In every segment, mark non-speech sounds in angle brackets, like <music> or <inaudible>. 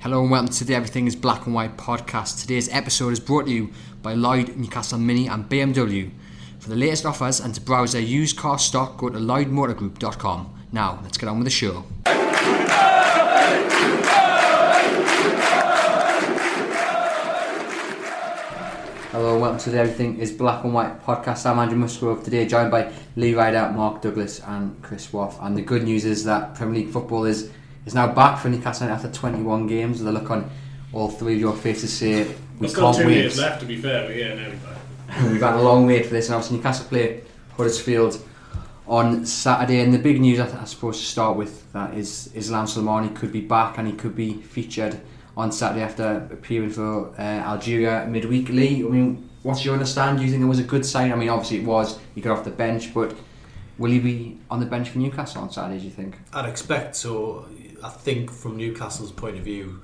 Hello and welcome to the Everything is Black and White podcast. Today's episode is brought to you by Lloyd, Newcastle Mini, and BMW. For the latest offers and to browse their used car stock, go to lloydmotorgroup.com. Now, let's get on with the show. Hello and welcome to the Everything is Black and White podcast. I'm Andrew Musgrove, today joined by Lee Ryder, Mark Douglas, and Chris Waugh. And the good news is that Premier League football is, is now back for Newcastle after 21 games. The look on all three of your faces say we We've got can't two wait. years left, to be fair, but yeah, now we're back. <laughs> We've had a long wait for this, and obviously Newcastle play Huddersfield on Saturday. And the big news, I, I suppose, to start with, that is Islam Slimani could be back and he could be featured on Saturday after appearing for uh, Algeria midweek. Lee, I mean, what's your understanding? Do you think it was a good sign? I mean, obviously it was. He got off the bench, but will he be on the bench for Newcastle on Saturday? Do you think? I'd expect so. I think from Newcastle's point of view,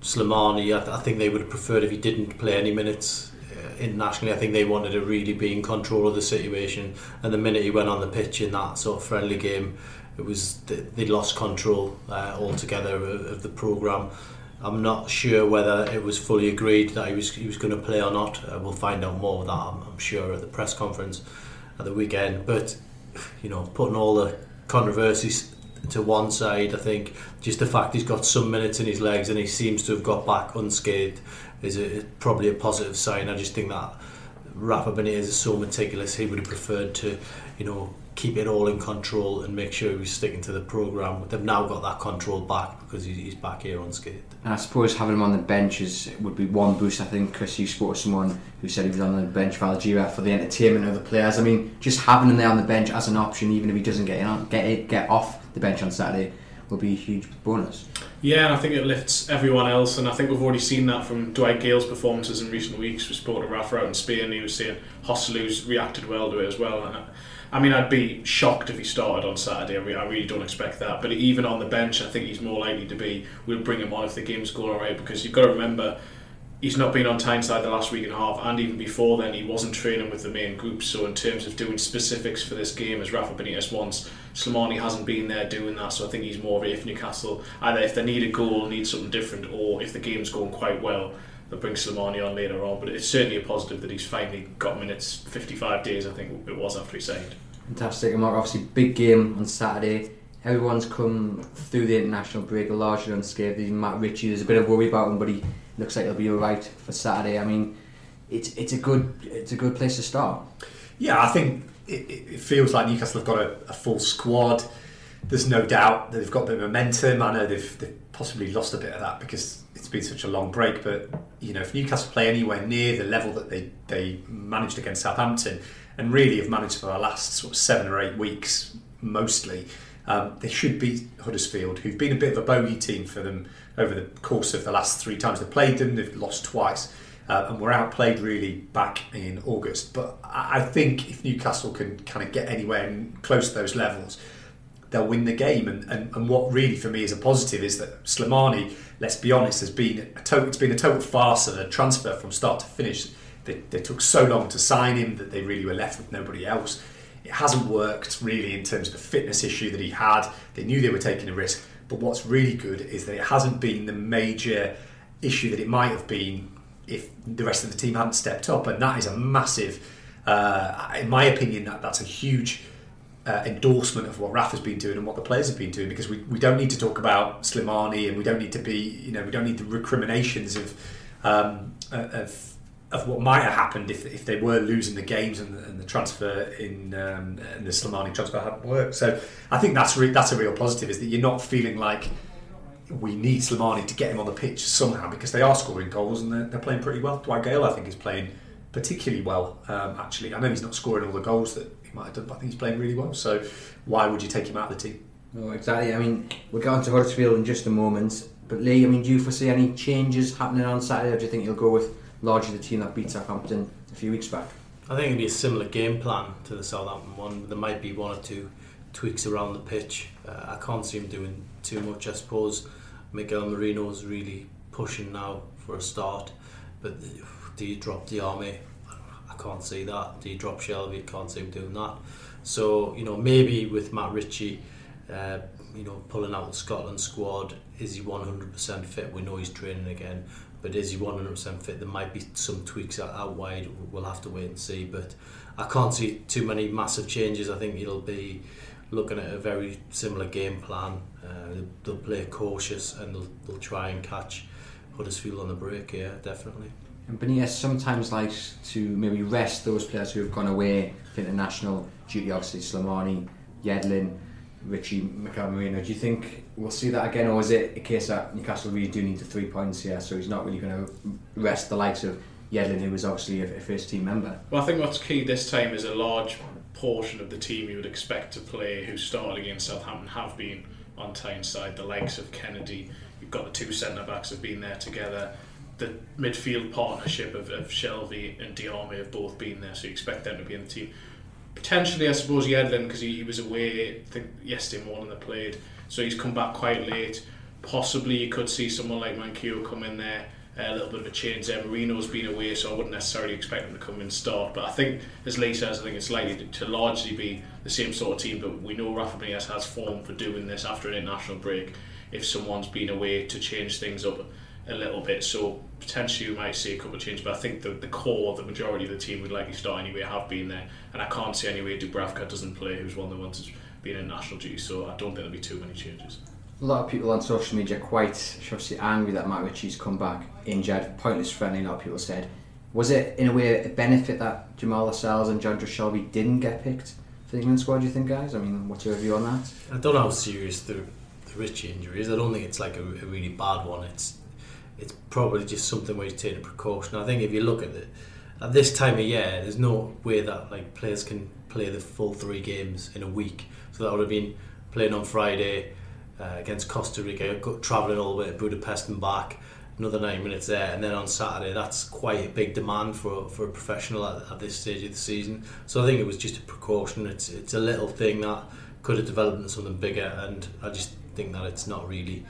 Slimani, I, I think they would have preferred if he didn't play any minutes uh, internationally. I think they wanted to really be in control of the situation. And the minute he went on the pitch in that sort of friendly game, it was they they lost control uh, altogether of, of the program. I'm not sure whether it was fully agreed that he was he was going to play or not. Uh, we'll find out more of that, I'm, I'm sure, at the press conference at the weekend. But you know, putting all the controversies to one side, I think just the fact he's got some minutes in his legs and he seems to have got back unscathed is a, probably a positive sign. I just think that Rafa Benitez is so meticulous. He would have preferred to, you know, keep it all in control and make sure he was sticking to the program. They've now got that control back because he's back here unscathed. And I suppose having him on the bench is would be one boost. I think Chris, you spoke to someone who said he was on the bench for Algeria for the entertainment of the players. I mean, just having him there on the bench as an option, even if he doesn't get in get it, get off the bench on Saturday, will be a huge bonus. Yeah, and I think it lifts everyone else, and I think we've already seen that from Dwight Gayle's performances in recent weeks. We spoke to Rafa out in Spain, he was saying reacted well to it as well. And I, mean, I'd be shocked if he started on Saturday. I, re- I really don't expect that. But even on the bench, I think he's more likely to be. We'll bring him on if the game's going alright, because you've got to remember he's not been on Tyneside the last week and a half, and even before then, he wasn't training with the main group. So, in terms of doing specifics for this game, as Rafa Benitez wants, Slimani hasn't been there doing that. So, I think he's more of a if Newcastle either if they need a goal, need something different, or if the game's going quite well, they'll bring Slimani on later on. But it's certainly a positive that he's finally got minutes. 55 days, I think it was after he signed. Fantastic. And Mark, obviously, big game on Saturday. Everyone's come through the international break largely unscathed. Even Matt Ritchie, there's a bit of worry about him, but he looks like it'll be all right for Saturday. I mean, it's it's a good it's a good place to start. Yeah, I think it, it feels like Newcastle have got a, a full squad. There's no doubt that they've got a bit of momentum. I know they've, they've possibly lost a bit of that because it's been such a long break. But you know, if Newcastle play anywhere near the level that they they managed against Southampton, and really have managed for the last sort of seven or eight weeks mostly, um, they should beat Huddersfield, who've been a bit of a bogey team for them over the course of the last three times they've played them. They've lost twice. Uh, and were outplayed really back in August. But I think if Newcastle can kind of get anywhere close to those levels, they'll win the game. And, and, and what really for me is a positive is that Slimani, let's be honest, has been a total, it's been a total farce of a transfer from start to finish. They, they took so long to sign him that they really were left with nobody else. It hasn't worked really in terms of the fitness issue that he had. They knew they were taking a risk. But what's really good is that it hasn't been the major issue that it might have been if the rest of the team hadn't stepped up, and that is a massive, uh, in my opinion, that that's a huge uh, endorsement of what Rafa's been doing and what the players have been doing. Because we, we don't need to talk about Slimani, and we don't need to be, you know, we don't need the recriminations of um, of of what might have happened if, if they were losing the games and the, and the transfer in um, and the Slimani transfer hadn't worked. So I think that's re- that's a real positive is that you're not feeling like we need Slimani to get him on the pitch somehow because they are scoring goals and they're, they're playing pretty well. Dwight Gayle, I think, is playing particularly well. Um, actually, I know he's not scoring all the goals that he might have done, but I think he's playing really well. So why would you take him out of the team? No, exactly. I mean, we're going to Huddersfield in just a moment. But Lee, I mean, do you foresee any changes happening on Saturday, or do you think you'll go with largely the team that beat Southampton a few weeks back? I think it'll be a similar game plan to the Southampton one. There might be one or two tweaks around the pitch. Uh, I can't see him doing too much. I suppose Miguel Merino's really pushing now for a start. But do you drop Diame? I can't see that. Do you drop Shelvey? I can't see him doing that. So you know maybe with Matt Ritchie, uh, you know pulling out the Scotland squad, is he 100% fit? We know he's training again, but is he 100% fit? There might be some tweaks out, out wide. We'll have to wait and see. But I can't see too many massive changes. I think it'll be looking at a very similar game plan. Uh, they'll play cautious and they'll, they'll try and catch Huddersfield on the break. Yeah, definitely. And Benitez sometimes likes to maybe rest those players who have gone away for international duty. Obviously, Slimani, Yedlin, Ritchie McAmarino. Do you think we'll see that again, or is it a case that Newcastle really do need the three points here, so he's not really going to rest the likes of Yedlin, who was obviously a, first team member? Well, I think what's key this time is a large portion of the team you would expect to play who started against Southampton have been on Tyneside. The likes of Kennedy, you've got the two centre backs have been there together. The midfield partnership of, of Shelvey and Diame have both been there, so you expect them to be in the team potentially, I suppose, Yedlin because he, he was away. Yesterday morning they played, so he's come back quite late. Possibly, you could see someone like Manquillo come in there. a little bit of a change there. Merino's been away, so I wouldn't necessarily expect him to come in and start. But I think, as Lee says, I think it's likely to, to largely be the same sort of team. But we know Rafa Benitez has form for doing this after an international break. If someone's been away to change things up a little bit. So potentially we might see a couple of changes, but I think the, the core, the majority of the team would likely start anyway, have been there. And I can't see any way Dubravka doesn't play, who's one of the ones that's been in national duty, so I don't think there'll be too many changes. A lot of people on social media quite obviously angry that Matt Ritchie's come back injured, pointless friendly, a lot of people said. Was it in a way a benefit that Jamal Lascelles and Jonjo Shelvey didn't get picked for the England squad, do you think, guys? I mean, what's your view on that? I don't know how serious the, the Ritchie injury is. I don't think it's like a, a really bad one. It's it's probably just something where he's taking precaution. I think if you look at it, at this time of year, there's no way that like players can play the full three games in a week. So that would have been playing on Friday uh, against Costa Rica, travelling all the way to Budapest and back, another nine minutes there, and then on Saturday. That's quite a big demand for for a professional at, at this stage of the season. So I think it was just a precaution. It's it's a little thing that could have developed into something bigger, and I just think that it's not really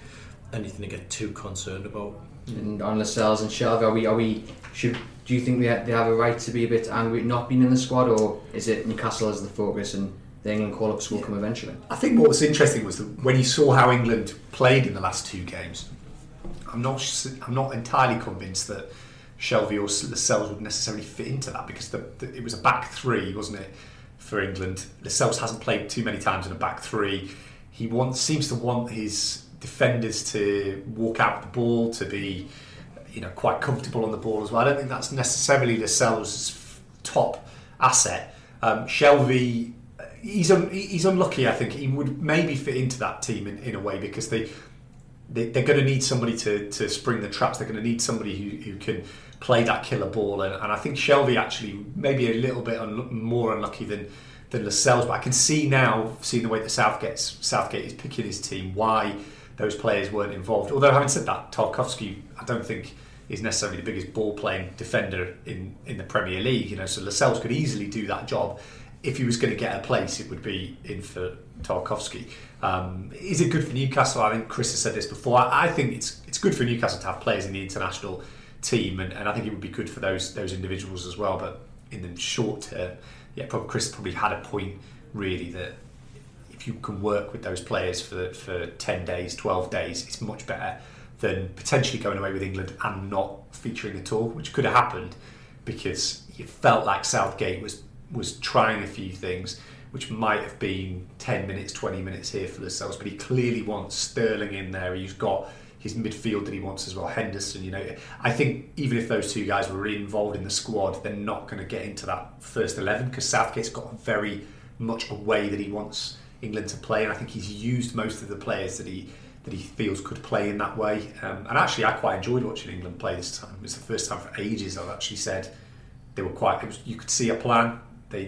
anything to get too concerned about and on Lascelles and Shelvey, are we are we should do you think they have, they have a right to be a bit angry not being in the squad, or is it Newcastle as the focus and the England call-ups will yeah. come eventually? I think what was interesting was that when you saw how England played in the last two games, I'm not I'm not entirely convinced that Shelvey or Lascelles would necessarily fit into that because the, the, it was a back three, wasn't it, for England? Lascelles hasn't played too many times in a back three. He wants seems to want his defenders to walk out the ball, to be you know quite comfortable on the ball as well. I don't think that's necessarily Lascelles' top asset. Um, Shelvey, he's un, he's unlucky. I think he would maybe fit into that team in, in a way because they, they are going to need somebody to, to spring the traps. They're going to need somebody who, who can play that killer ball, and, and I think Shelvey actually maybe a little bit un, more unlucky than than Lascelles. But I can see now, seeing the way that Southgate Southgate is picking his team, why those players weren't involved. Although having said that, Tarkowski, I don't think is necessarily the biggest ball playing defender in, in the Premier League. You know, so Lascelles could easily do that job. If he was going to get a place, it would be in for Tarkowski. Um, is it good for Newcastle? I think Chris has said this before. I, I, think it's it's good for Newcastle to have players in the international team, and, and I think it would be good for those those individuals as well. But in the short term, yeah, probably Chris probably had a point really that you can work with those players for for ten days, twelve days, it's much better than potentially going away with England and not featuring at all, which could have happened because you felt like Southgate was was trying a few things which might have been 10 minutes, 20 minutes here for themselves, but he clearly wants Sterling in there. He's got his midfield that he wants as well, Henderson. You know, I think even if those two guys were involved in the squad, they're not going to get into that first 11 because Southgate's got very much a way that he wants England to play, and I think he's used most of the players that he that he feels could play in that way. Um, and actually, I quite enjoyed watching England play this time. It was the first time for ages I've actually said they were quite. Was, you could see a plan. They,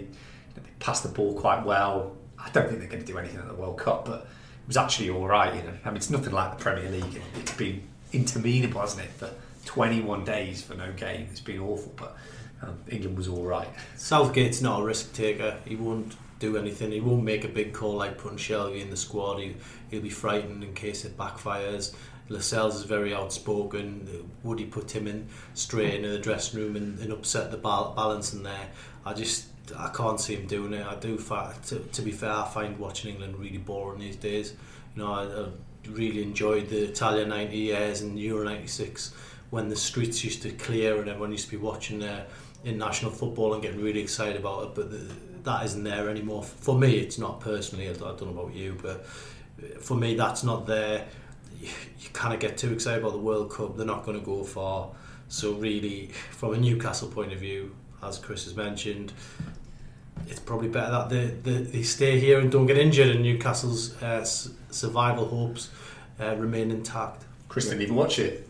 they passed the ball quite well. I don't think they're going to do anything at the World Cup, but it was actually all right. You know, I mean, it's nothing like the Premier League. It, it's been interminable, hasn't it, for 21 days for no game. It's been awful, but um, England was all right. Southgate's not a risk taker. He won't do anything. He won't make a big call like putting Shelvey in the squad. He, he'll be frightened in case it backfires. Lascelles is very outspoken. Would he put him in straight into the dressing room and, and upset the balance in there? I just I can't see him doing it. I do. To, to be fair, I find watching England really boring these days. You know, I, really enjoyed the Italia 90 years and Euro 96 when the streets used to clear and everyone used to be watching uh, international football and getting really excited about it. But the, that isn't there anymore. For me, it's not personally. I don't know about you, but for me, that's not there. You, you kind of get too excited about the World Cup. They're not going to go far. So really, from a Newcastle point of view, as Chris has mentioned, it's probably better that they, they, they stay here and don't get injured, and Newcastle's uh, survival hopes uh, remain intact. Chris didn't even watch it.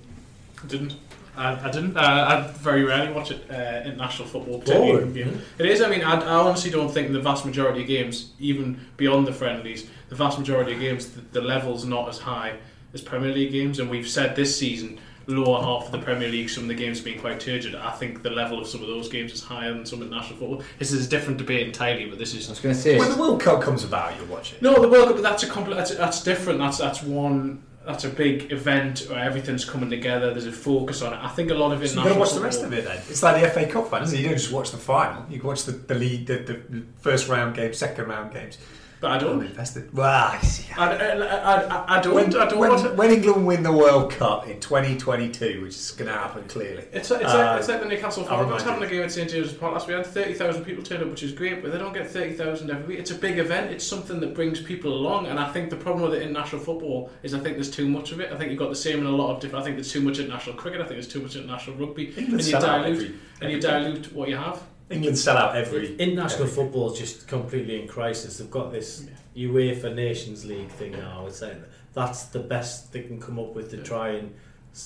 Didn't. I, I didn't. Uh, I very rarely watch it. Uh, international football. Boring. It is. I mean, I, I, honestly don't think the vast majority of games, even beyond the friendlies, the vast majority of games, the, the level's not as high as Premier League games. And we've said this season, lower half of the Premier League, some of the games being quite turgid. I think the level of some of those games is higher than some of international football. This is a different debate entirely, but this is. I was going to say when the World Cup comes about, you'll watch it. No, the World Cup. That's a complete. That's, that's different. That's that's one that's a big event where everything's coming together. There's a focus on it. I think a lot of it. So you got to watch the rest of it then. It's like the FA Cup, it? You don't just watch the final. You can watch the, the lead, the, the first round games, second round games. But I don't. invested. Well, I see. I, I, I, I don't. When, I don't when, want to. when England win the World Cup in 2022, which is going to happen clearly. It's, it's, Uh, like, it's like the Newcastle I'll Falcons remind having a game at St James's Park last week. We had 30,000 people turn up, which is great, but they don't get 30,000 every week. It's a big event. It's something that brings people along, and I think the problem with it in national football is I think there's too much of it. I think you've got the same in a lot of different. I think there's too much in national cricket. I think there's too much in national rugby, England and you dilute every- and you dilute what you have. England sell out every. International every- football is just completely in crisis. They've got this UEFA Nations League thing now. It's like that's the best they can come up with to try and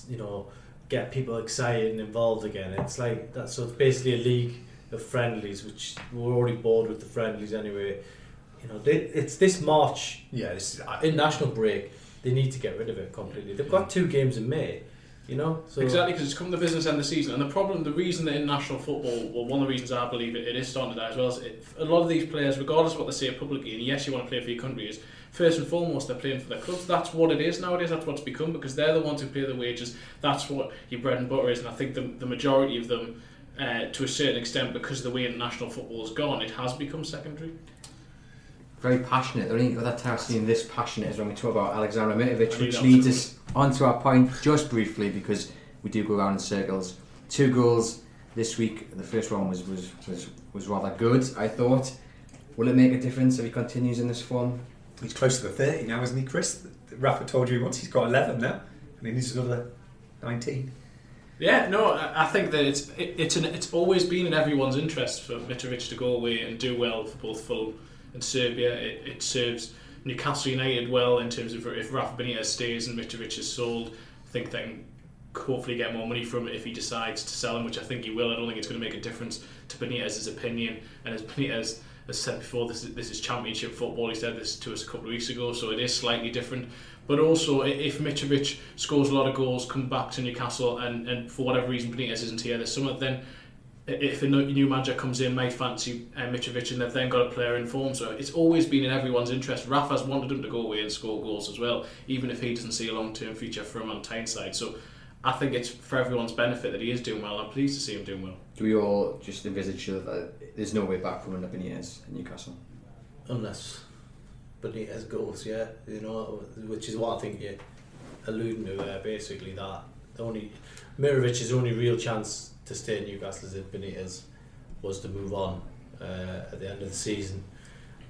you know get people excited and involved again. It's like that. So it's basically a league of friendlies, which we're already bored with the friendlies anyway. You know, they, it's this March Yeah, this is, uh, international break. They need to get rid of it completely. They've got two games in May. You know, so Exactly, because it's come to the business end of the season, and the problem, the reason that in national football, well, one of the reasons I believe it, it is as well, is it, a lot of these players, regardless of what they say publicly, and yes, you want to play for your country, is first and foremost they're playing for their clubs. That's what it is nowadays. That's what's become because they're the ones who pay the wages. That's what your bread and butter is, and I think the, the majority of them, uh, to a certain extent, because of the way international football has gone, it has become secondary. Very passionate. The only other time I've seen this passionate is when we talk about Alexander Mitrovic, which leads was us onto our point just briefly because we do go around in circles. Two goals this week. The first one was was, was, was rather good, I thought. Will it make a difference if he continues in this form? he's close to the 30 now, isn't he, Chris? Rafa told you once he's got 11 now, and he needs another 19. Yeah, no, I I think that it's it, it's an, it's always been in everyone's interest for Mitrovic to go away and do well for both Fulham and Serbia. It, it serves Newcastle United well in terms of if Rafa Benitez stays and Mitrovic is sold. I think they can hopefully get more money from it if he decides to sell him, which I think he will. I don't think it's going to make a difference to Benitez's opinion. And as Benitez has said before, this is, this is Championship football. He said this to us a couple of weeks ago, so it is slightly different. But also, if Mitrovic scores a lot of goals, come back to Newcastle, and, and for whatever reason Benitez isn't here this summer, then if a new manager comes in, may fancy uh, Mitrovic, and they've then got a player in form. So it's always been in everyone's interest. Rafa's wanted him to go away and score goals as well, even if he doesn't see a long-term future for him on Tyneside. So I think it's for everyone's benefit that he is doing well. I'm pleased to see him doing well. Do we all just envisage that there's no way back from under Benitez in Newcastle? unless Benitez goes, yeah, you know, which is what I think you're alluding to there, basically that the only Mitrovic's only real chance to stay in Newcastle is if Benitez was to move on uh, at the end of the season.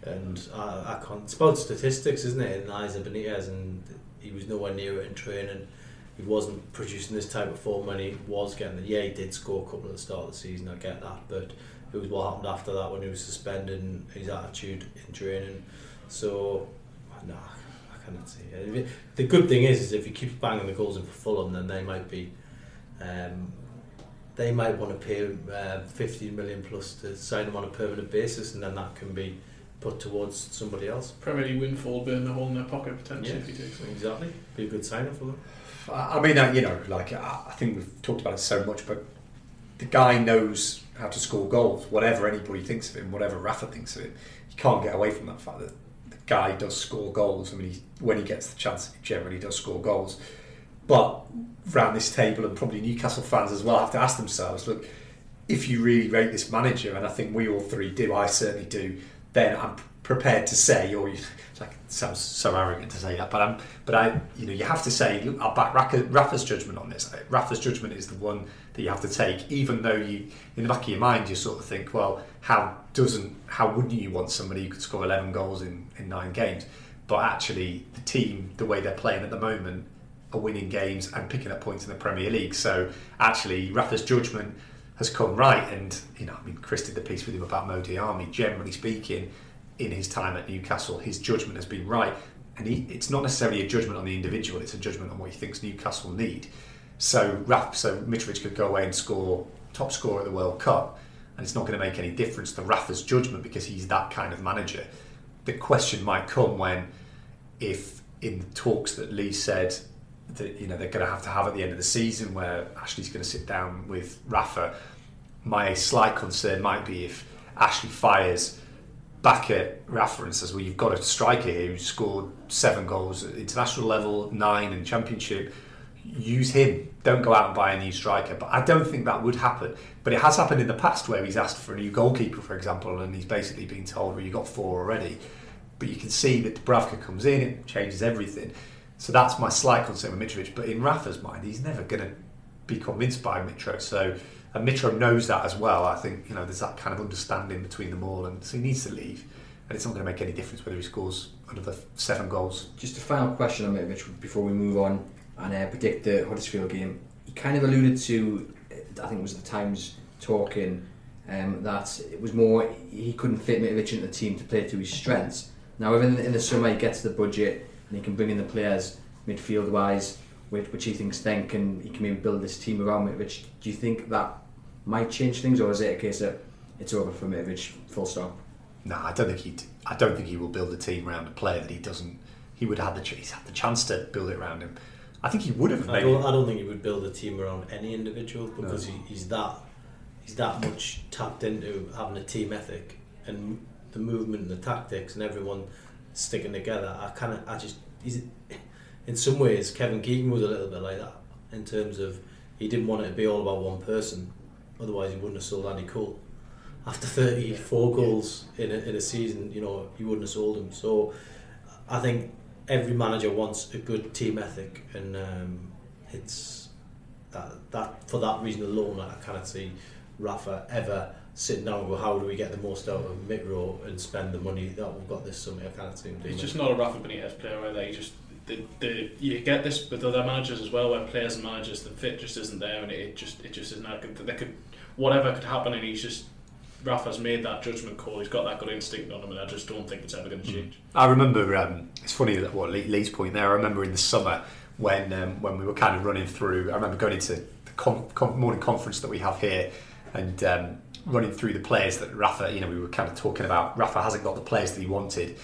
And I, I can't. It's about statistics, isn't it? In the eyes of Benitez, and he was nowhere near it in training. He wasn't producing this type of form when he was getting it. Yeah, he did score a couple at the start of the season. I get that, but it was what happened after that when he was suspended and his attitude in training. So, no, I cannot see it. The good thing is, is if he keeps banging the goals in for Fulham, then they might be, um, they might want to pay uh, 15 million plus to sign him on a permanent basis, and then that can be put towards somebody else. Premier League windfall burn the hole in their pocket potentially Yes. if he takes it. Exactly, be a good signing for them. I I mean, uh, you know, like I I think we've talked about it so much, but the guy knows how to score goals. Whatever anybody thinks of him, whatever Rafa thinks of him, you can't get away from that fact that the guy does score goals. I mean, he, when he gets the chance, he generally does score goals. But around this table, and probably Newcastle fans as well, have to ask themselves: Look, if you really rate this manager, and I think we all three do, I certainly do, then I'm prepared to say, or you, <laughs> like, sounds so arrogant to say that, but I'm, but I, you know, you have to say, look, I'll back Rafa, Rafa's judgment on this. Rafa's judgment is the one that you have to take, even though you, in the back of your mind, you sort of think, well, how doesn't, how wouldn't you want somebody who could score 11 goals in, in nine games? But actually, the team, the way they're playing at the moment, are winning games and picking up points in the Premier League. So actually, Rafa's judgment has come right. And you know, I mean, Chris did the piece with him about Mo Diame. Generally speaking, in his time at Newcastle, his judgment has been right. And he, it's not necessarily a judgment on the individual; it's a judgment on what he thinks Newcastle need. So Raf, so Mitrovic could go away and score top scorer at the World Cup, and it's not going to make any difference to Rafa's judgment because he's that kind of manager. The question might come when, if in the talks that Lee said that you know they're going to have to have at the end of the season, where Ashley's going to sit down with Rafa, my slight concern might be if Ashley fires back at Rafa and says, "Well, you've got a striker here who scored seven goals at international level, nine in Championship." Use him. Don't go out and buy a new striker. But I don't think that would happen. But it has happened in the past where he's asked for a new goalkeeper, for example, and he's basically been told, well, you've got four already. But you can see that Dubravka comes in, it changes everything. So that's my slight concern with Mitrovic. But in Rafa's mind, he's never going to be convinced by Mitro. So and Mitro knows that as well. I think you know there's that kind of understanding between them all, and so he needs to leave. And it's not going to make any difference whether he scores another seven goals. Just a final question on Mitrovic before we move on and uh, predict the Huddersfield game. He kind of alluded to, I think it was the Times talking, um, that it was more he couldn't fit Mitrovic into the team to play to his strengths. Now, even in the summer, he gets the budget and he can bring in the players midfield wise, which, which he thinks then can he can maybe build this team around Mitrovic. Do you think that might change things, or is it a case that it's over for Mitrovic, full stop? No, I don't think he. I don't think he will build a team around a player that he doesn't. He would have the he's had the chance to build it around him. I think he would have. I don't, I don't think he would build a team around any individual because no. he, he's that he's that much tapped into having a team ethic and the movement and the tactics and everyone sticking together. I kind of I just he's in some ways Kevin Keegan was a little bit like that in terms of he didn't want it to be all about one person. Otherwise, he wouldn't have sold Andy Cole. After 34 goals in a, in a season, you know, he wouldn't have sold him. So I think every manager wants a good team ethic, and um, it's that that for that reason alone, I cannot see Rafa ever sitting down and go, how do we get the most out of Mitro and spend the money that we've got this summer? I can't see him doing He's just not a Rafa Benitez player either. He just the, the, you get this with other managers as well, where players and managers the fit just isn't there, and it, it just it just isn't. That they could whatever could happen, and he's just Rafa's made that judgment call. He's got that good instinct on him, and I just don't think it's ever going to hmm. change. I remember. Um, it's funny that what Lee's point there. I remember in the summer when um, when we were kind of running through. I remember going into the com- com- morning conference that we have here, and um, running through the players that Rafa. You know, we were kind of talking about. Rafa hasn't got the players that he wanted.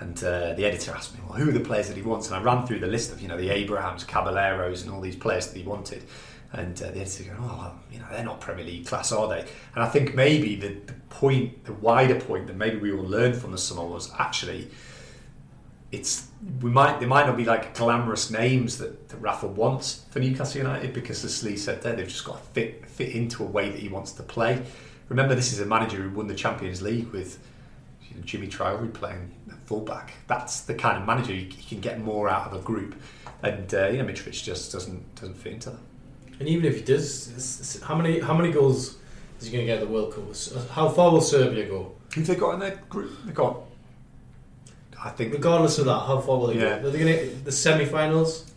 And uh, the editor asked me, well, who are the players that he wants? And I ran through the list of, you know, the Abrahams, Caballeros, and all these players that he wanted. And uh, the editor going, oh, well, you know, they're not Premier League class, are they? And I think maybe the, the point, the wider point that maybe we all learned from the summer was actually it's we might there might not be like glamorous names that, that Rafa wants for Newcastle United because as Lee said there, they've just got to fit fit into a way that he wants to play. Remember, this is a manager who won the Champions League with you know, Djimi Traore playing fullback. That's the kind of manager you, you can get more out of a group, and uh, you know Mitrovic just doesn't doesn't fit into that. And even if he does, how many how many goals is he going to get at the World Cup? Uh, how far will Serbia go? Who they got in their group? They got. I think. Regardless of that, how far will they yeah. go? Are they going to the semi-finals?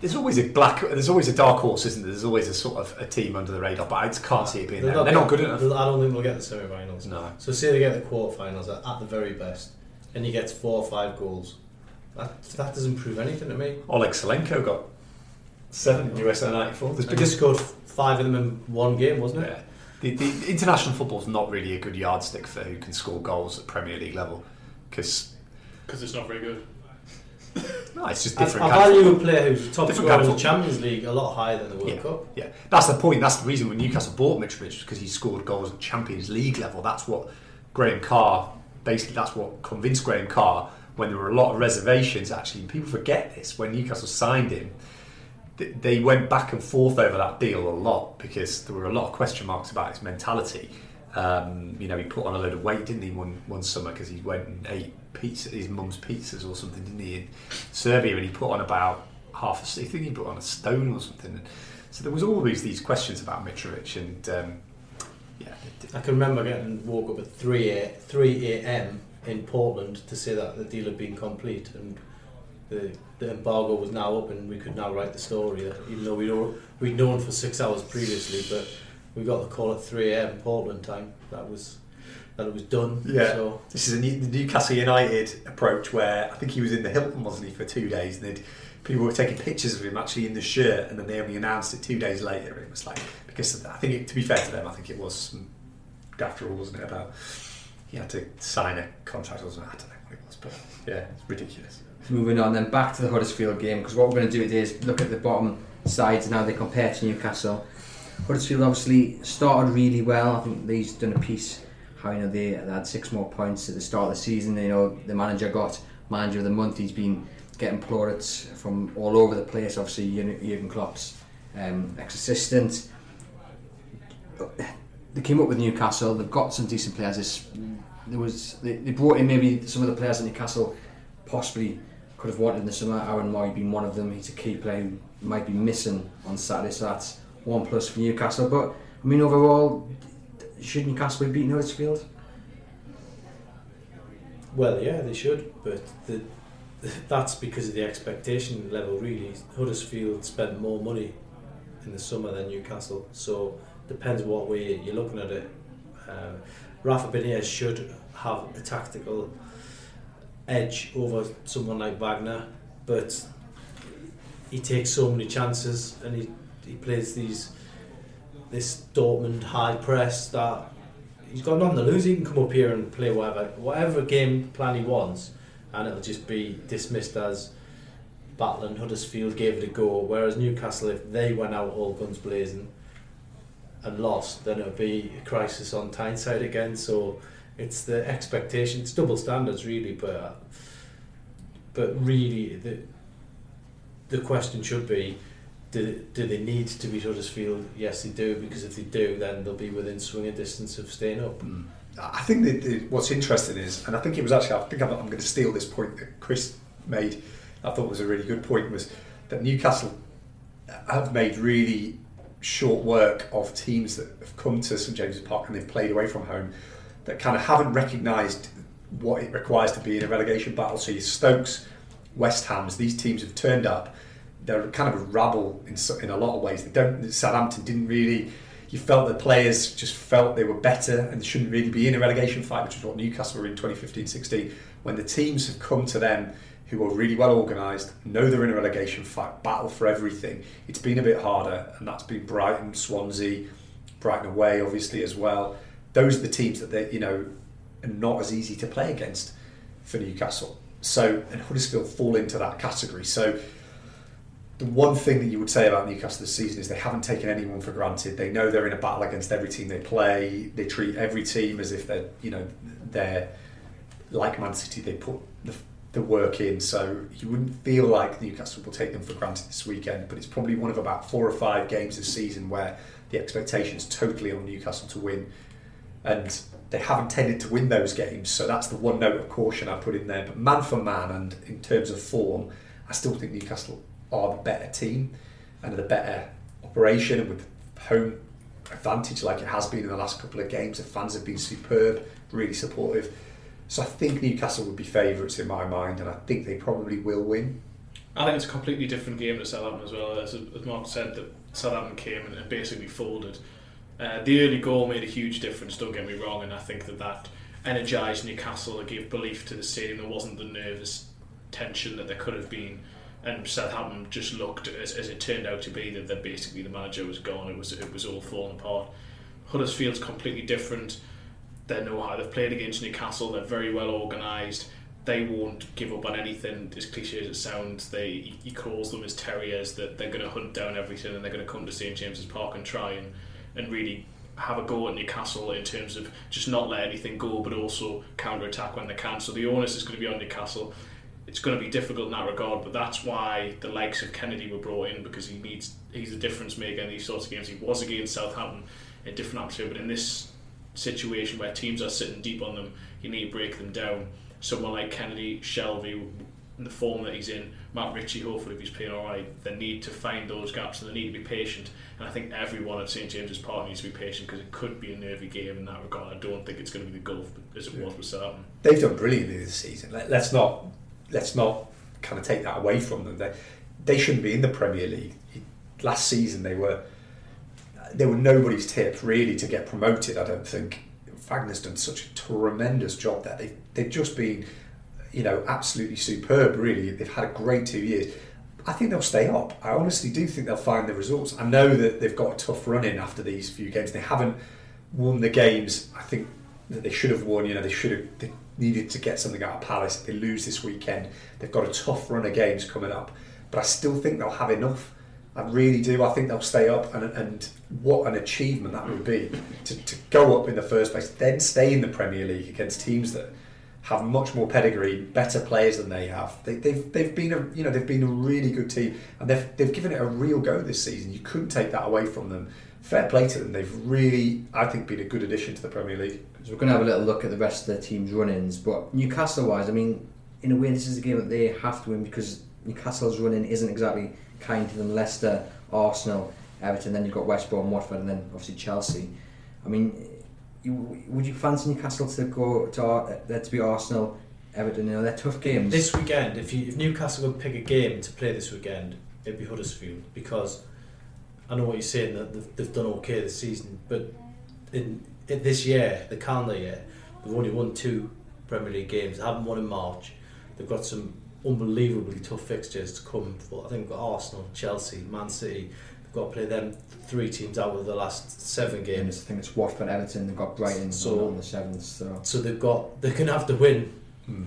There's always a black. There's always a dark horse, isn't there? There's always a sort of a team under the radar, but I just can't see it being they're there. Not they're not good enough. I don't think they'll get the semi-finals. No. So say they get the quarter-finals at, at the very best, and he gets four or five goals. That that doesn't prove anything to me. Oleg Salenko got seven in USA '94. There's been just scored five of them in one game, wasn't it? Yeah. The, the international football is not really a good yardstick for who can score goals at Premier League level because because it's not very good. <laughs> no, it's just different. I, I value a player who's top scorer in the Champions League a lot higher than the World yeah, Cup. Yeah, that's the point. That's the reason when Newcastle bought Mitrovic because he scored goals at Champions League level. That's what Graham Carr basically. That's what convinced Graham Carr when there were a lot of reservations. Actually, people forget this when Newcastle signed him they went back and forth over that deal a lot because there were a lot of question marks about his mentality. Um, you know, he put on a load of weight, didn't he, one, one summer because he went and ate pizza, his mum's pizzas or something, didn't he, in Serbia, and he put on about half a, I think he put on a stone or something. So there was always these questions about Mitrovic, and um, yeah, I can remember getting woke up at 3 a, 3 a.m. in Portland to say that the deal had been complete and the, the embargo was now up and we could now write the story. Even though we'd, al- we'd known for six hours previously, but we got the call at 3 a.m. Portland time. That was that it was done. Yeah. So This is a new, the Newcastle United approach where I think he was in the Hilton, wasn't he, for two days, and they'd, people were taking pictures of him actually in the shirt, and then they only announced it two days later. It was like because I think it, to be fair to them, I think it was after all, wasn't it about he had to sign a contract or something. I don't know what it was, but yeah, it's ridiculous. Moving on then back to the Huddersfield game because what we're going to do today is look at the bottom sides and how they compare to Newcastle. Huddersfield obviously started really well. I think they've done a piece how you know they, they had six more points at the start of the season. You know the manager got manager of the month. He's been getting plaudits from all over the place. Obviously Jurgen Klopp's um, ex-assistant. They came up with Newcastle. They've got some decent players. There was they, they brought in maybe some of the players that Newcastle possibly could have wanted in the summer. Aaron Mooy being one of them. He's a key player who might be missing on Saturday, so that's one plus for Newcastle. But I mean, overall, should Newcastle be beating Huddersfield? Well, yeah, they should, but the, <laughs> that's because of the expectation level. Really, Huddersfield spent more money in the summer than Newcastle, so depends what way you're looking at it. Uh, Rafa Benitez should have a tactical edge over someone like Wagner, but he takes so many chances and he, he plays these this Dortmund high press that he's got nothing to lose. He can come up here and play whatever whatever game plan he wants, and it'll just be dismissed as battling. Huddersfield gave it a go, whereas Newcastle, if they went out all guns blazing and lost, then it'll be a crisis on Tyneside again. So it's the expectation. It's double standards, really, but but really the the question should be. Do, do they need to beat Huddersfield? Yes, they do, because if they do, then they'll be within swinging distance of staying up. Hmm. I think the, what's interesting is, and I think it was actually, I think I'm, I'm going to steal this point that Chris made. I thought was a really good point was that Newcastle have made really short work of teams that have come to St James's Park and they've played away from home that kind of haven't recognised what it requires to be in a relegation battle. So your Stokes, West Ham's, these teams have turned up. They're kind of a rabble in, in a lot of ways. They don't. Southampton didn't really. You felt the players just felt they were better and shouldn't really be in a relegation fight, which is what Newcastle were in 2015-16. When the teams have come to them who are really well organised, know they're in a relegation fight, battle for everything. It's been a bit harder, and that's been Brighton, Swansea, Brighton away, obviously as well. Those are the teams that they, you know, are not as easy to play against for Newcastle. So, and Huddersfield fall into that category. So, the one thing that you would say about Newcastle this season is they haven't taken anyone for granted. They know they're in a battle against every team they play. They treat every team as if they're, you know, they're like Man City. They put the, the work in, so you wouldn't feel like Newcastle will take them for granted this weekend. But it's probably one of about four or five games this season where the expectation is totally on Newcastle to win, and they haven't tended to win those games. So that's the one note of caution I put in there. But man for man, and in terms of form, I still think Newcastle are the better team and the better operation and with home advantage like it has been in the last couple of games. The fans have been superb, really supportive. So I think Newcastle would be favourites in my mind, and I think they probably will win. I think it's a completely different game to Southampton as well. As, as Mark said, that Southampton came and basically folded. Uh, the early goal made a huge difference. Don't get me wrong, and I think that that energised Newcastle. It gave belief to the stadium. There wasn't the nervous tension that there could have been. And Southampton just looked, as, as it turned out to be, that, that basically the manager was gone. It was it was all falling apart. Huddersfield's completely different. They know how they've played against Newcastle. They're very well organised. They won't give up on anything. As cliche as it sounds, they he calls them as terriers. That they're going to hunt down everything and they're going to come to St James's Park and try and and really have a go at Newcastle in terms of just not let anything go, but also counter attack when they can. So the onus is going to be on Newcastle. It's going to be difficult in that regard, but that's why the likes of Kennedy were brought in because he needs he's a difference maker in these sorts of games. He was against Southampton in a different atmosphere, but in this situation where teams are sitting deep on them, you need to break them down. Someone like Kennedy, Shelvey, in the form that he's in, Matt Ritchie, hopefully, if he's playing all right, they need to find those gaps and they need to be patient. And I think everyone at St James's Park needs to be patient because it could be a nervy game in that regard. I don't think it's going to be the gulf as it was with Southampton. They've done brilliantly this season. Let, let's not let's not kind of take that away from them. They they shouldn't be in the Premier League. Last season they were they were nobody's tip really to get promoted. I don't think Wagner's done such a tremendous job there. They they've just been you know absolutely superb. Really, they've had a great two years. I think they'll stay up. I honestly do think they'll find the results. I know that they've got a tough run in after these few games. They haven't won the games. I think that they should have won. You know, they should have. They needed to get something out of Palace. They lose this weekend, they've got a tough run of games coming up. But I still think they'll have enough. I really do. I think they'll stay up, and, and what an achievement that would be to, to go up in the first place, then stay in the Premier League against teams that have much more pedigree, better players than they have. They, they've they've been a you know they've been a really good team, and they've they've given it a real go this season. You couldn't take that away from them. Fair play to them. They've really, I think, been a good addition to the Premier League. So we're going to have a little look at the rest of the team's run-ins, but Newcastle-wise, I mean, in a way, this is a game that they have to win because Newcastle's run-in isn't exactly kind to them. Leicester, Arsenal, Everton, then you've got West Brom, Watford, and then obviously Chelsea. I mean, you, would you fancy Newcastle to go to uh, to be Arsenal, Everton? You know, they're tough games. This weekend, if you if Newcastle would pick a game to play this weekend, it'd be Huddersfield because I know what you're saying that they've, they've done okay this season, but in, in this year, the calendar year, they've only won two Premier League games. They haven't won in March. They've got some unbelievably tough fixtures to come. For, I think we've got Arsenal, Chelsea, Man City. Got to play them three teams out of the last seven games. I think it's Watford, Everton. They've got Brighton So- on the seventh. So So they've got they're going to have to win Hmm.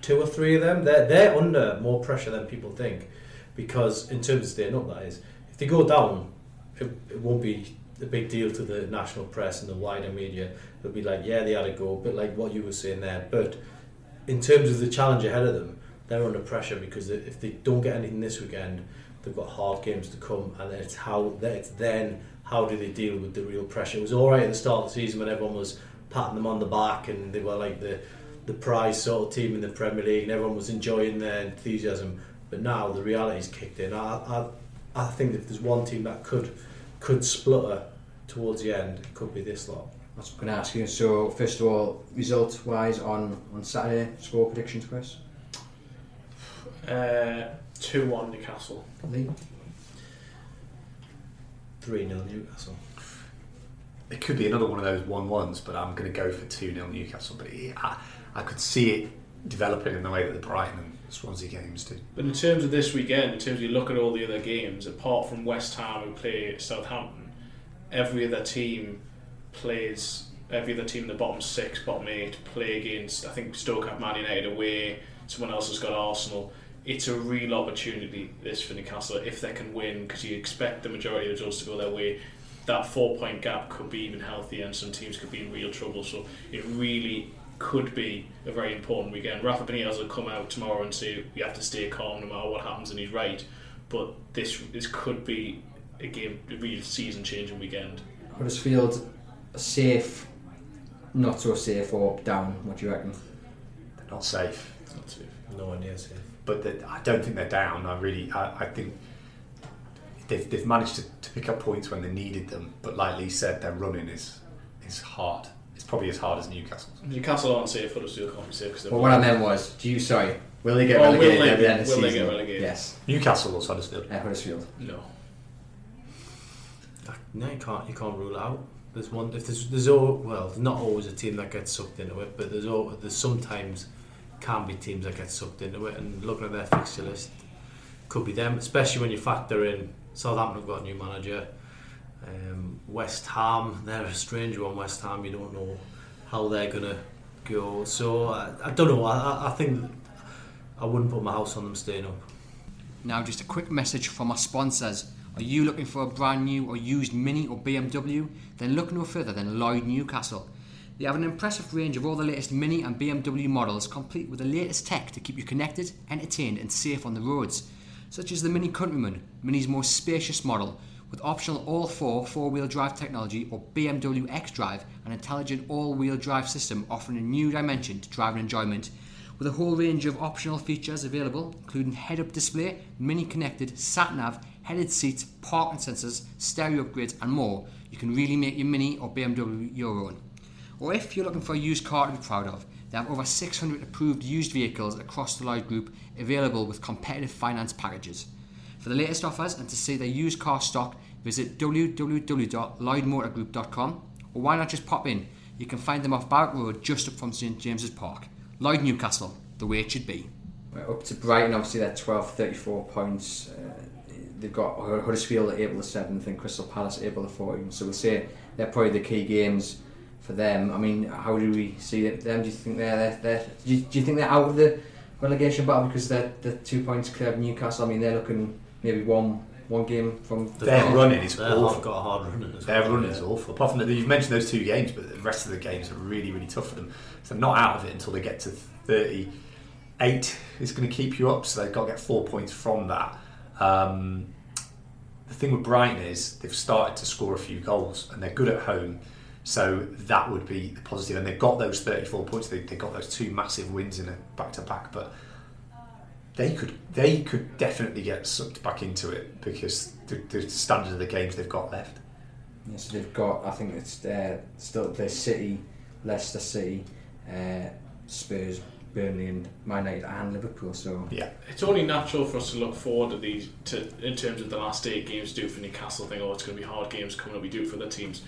two or three of them. They're they're under more pressure than people think because in terms of staying up, that is, if they go down, it, it won't be a big deal to the national press and the wider media. It'll be like, yeah, they had a go, but like what you were saying there. But in terms of the challenge ahead of them, they're under pressure because if they don't get anything this weekend, they've got hard games to come, and it's how it's then how do they deal with the real pressure. It was all right at the start of the season when everyone was patting them on the back and they were like the the prize sort of team in the Premier League, and everyone was enjoying their enthusiasm. But now the reality's kicked in. I, I, I think if there's one team that could could splutter towards the end, it could be this lot. that's what I'm going to ask you. So first of all, result-wise on on Saturday, score predictions, Chris. Uh, 2 1 Newcastle. Lee? Three 0 Newcastle. It could be another one of those one ones, but I'm going to go for two 0 Newcastle. But it, I, I could see it developing in the way that the Brighton and Swansea games do. But in terms of this weekend, in terms of you look at all the other games, apart from West Ham who play Southampton, every other team plays. Every other team in the bottom six, bottom eight play against. I think Stoke have Man United away. Someone else has got Arsenal. It's a real opportunity this for Newcastle if they can win because you expect the majority of the results to go their way. That four point gap could be even healthier, and some teams could be in real trouble. So it really could be a very important weekend. Rafa Benitez will come out tomorrow and say we have to stay calm no matter what happens, and he's right. But this this could be a game, a real season changing weekend. Huddersfield, safe, not so safe, or down? What do you reckon? They're not safe, It's not safe. No one near safe. But they- I don't think they're down. I really, I, I think they've, they've managed to, to pick up points when they needed them. But like Lee said, their running is is hard. It's probably as hard as Newcastle's. Newcastle aren't safe, Huddersfield can't be safe because Well, what I meant was, do you sorry? Will they get Oh, will relegated they at the end of the will they get relegated? Yes, Newcastle or Huddersfield. at Huddersfield. no. No, you can't. You can't rule out. There's one. If there's there's all well, not always a team that gets sucked into it, but there's all there's sometimes can be teams that get sucked into it. And looking at their fixture list, could be them, especially when you factor in Southampton have got a new manager. Um, West Ham, they're a strange one. West Ham, you don't know how they're gonna go. So I, I don't know. I- I think I wouldn't put my house on them staying up. Now, just a quick message from our sponsors. Are you looking for a brand new or used Mini or BMW? Then look no further than Lloyd Newcastle. They have an impressive range of all the latest Mini and BMW models, complete with the latest tech to keep you connected, entertained, and safe on the roads. Such as the Mini Countryman, Mini's most spacious model, With optional all 4 four wheel drive technology or BMW X Drive, an intelligent all wheel drive system offering a new dimension to driving enjoyment. With a whole range of optional features available, including head up display, mini connected, sat nav, headed seats, parking sensors, stereo upgrades, and more, you can really make your Mini or BMW your own. Or if you're looking for a used car to be proud of, they have over 600 approved used vehicles across the Lloyd Group available with competitive finance packages. For the latest offers and to see their used car stock, visit www.lloydmotorgroup.com or why not just pop in? You can find them off Barrack Road just up from St James's Park. Lloyd Newcastle, the way it should be. Up to Brighton, obviously they're 12, 34 points. Uh, they've got Huddersfield at April the 7th and Crystal Palace April the 14th. So we'll say they're probably the key games for them. I mean, how do we see them? Do you think they're, they're, they're do, you, do you think they're out of the relegation battle because they're, they're two points clear of Newcastle? I mean, they're looking maybe one one game from the their running is They're awful. got a hard run. Their running is awful. Apart from that, you've mentioned those two games, but the rest of the games are really, really tough for them. So they're not out of it until they get to 38 is going to keep you up. So they've got to get four points from that. Um, the thing with Brighton is they've started to score a few goals and they're good at home. So that would be the positive. And they've got those 34 points. They, they got those two massive wins in a back to back. But they could they could definitely get sucked back into it because the, the standard of the games they've got left. Yes, they've got. I think it's uh, still the City, Leicester City, uh, Spurs, Burnley, and Man United and Liverpool. So Yeah, It's only natural for us to look forward to these, to in terms of the last eight games. Do for Newcastle, think, oh, it's going to be hard games coming up. We do it for the teams.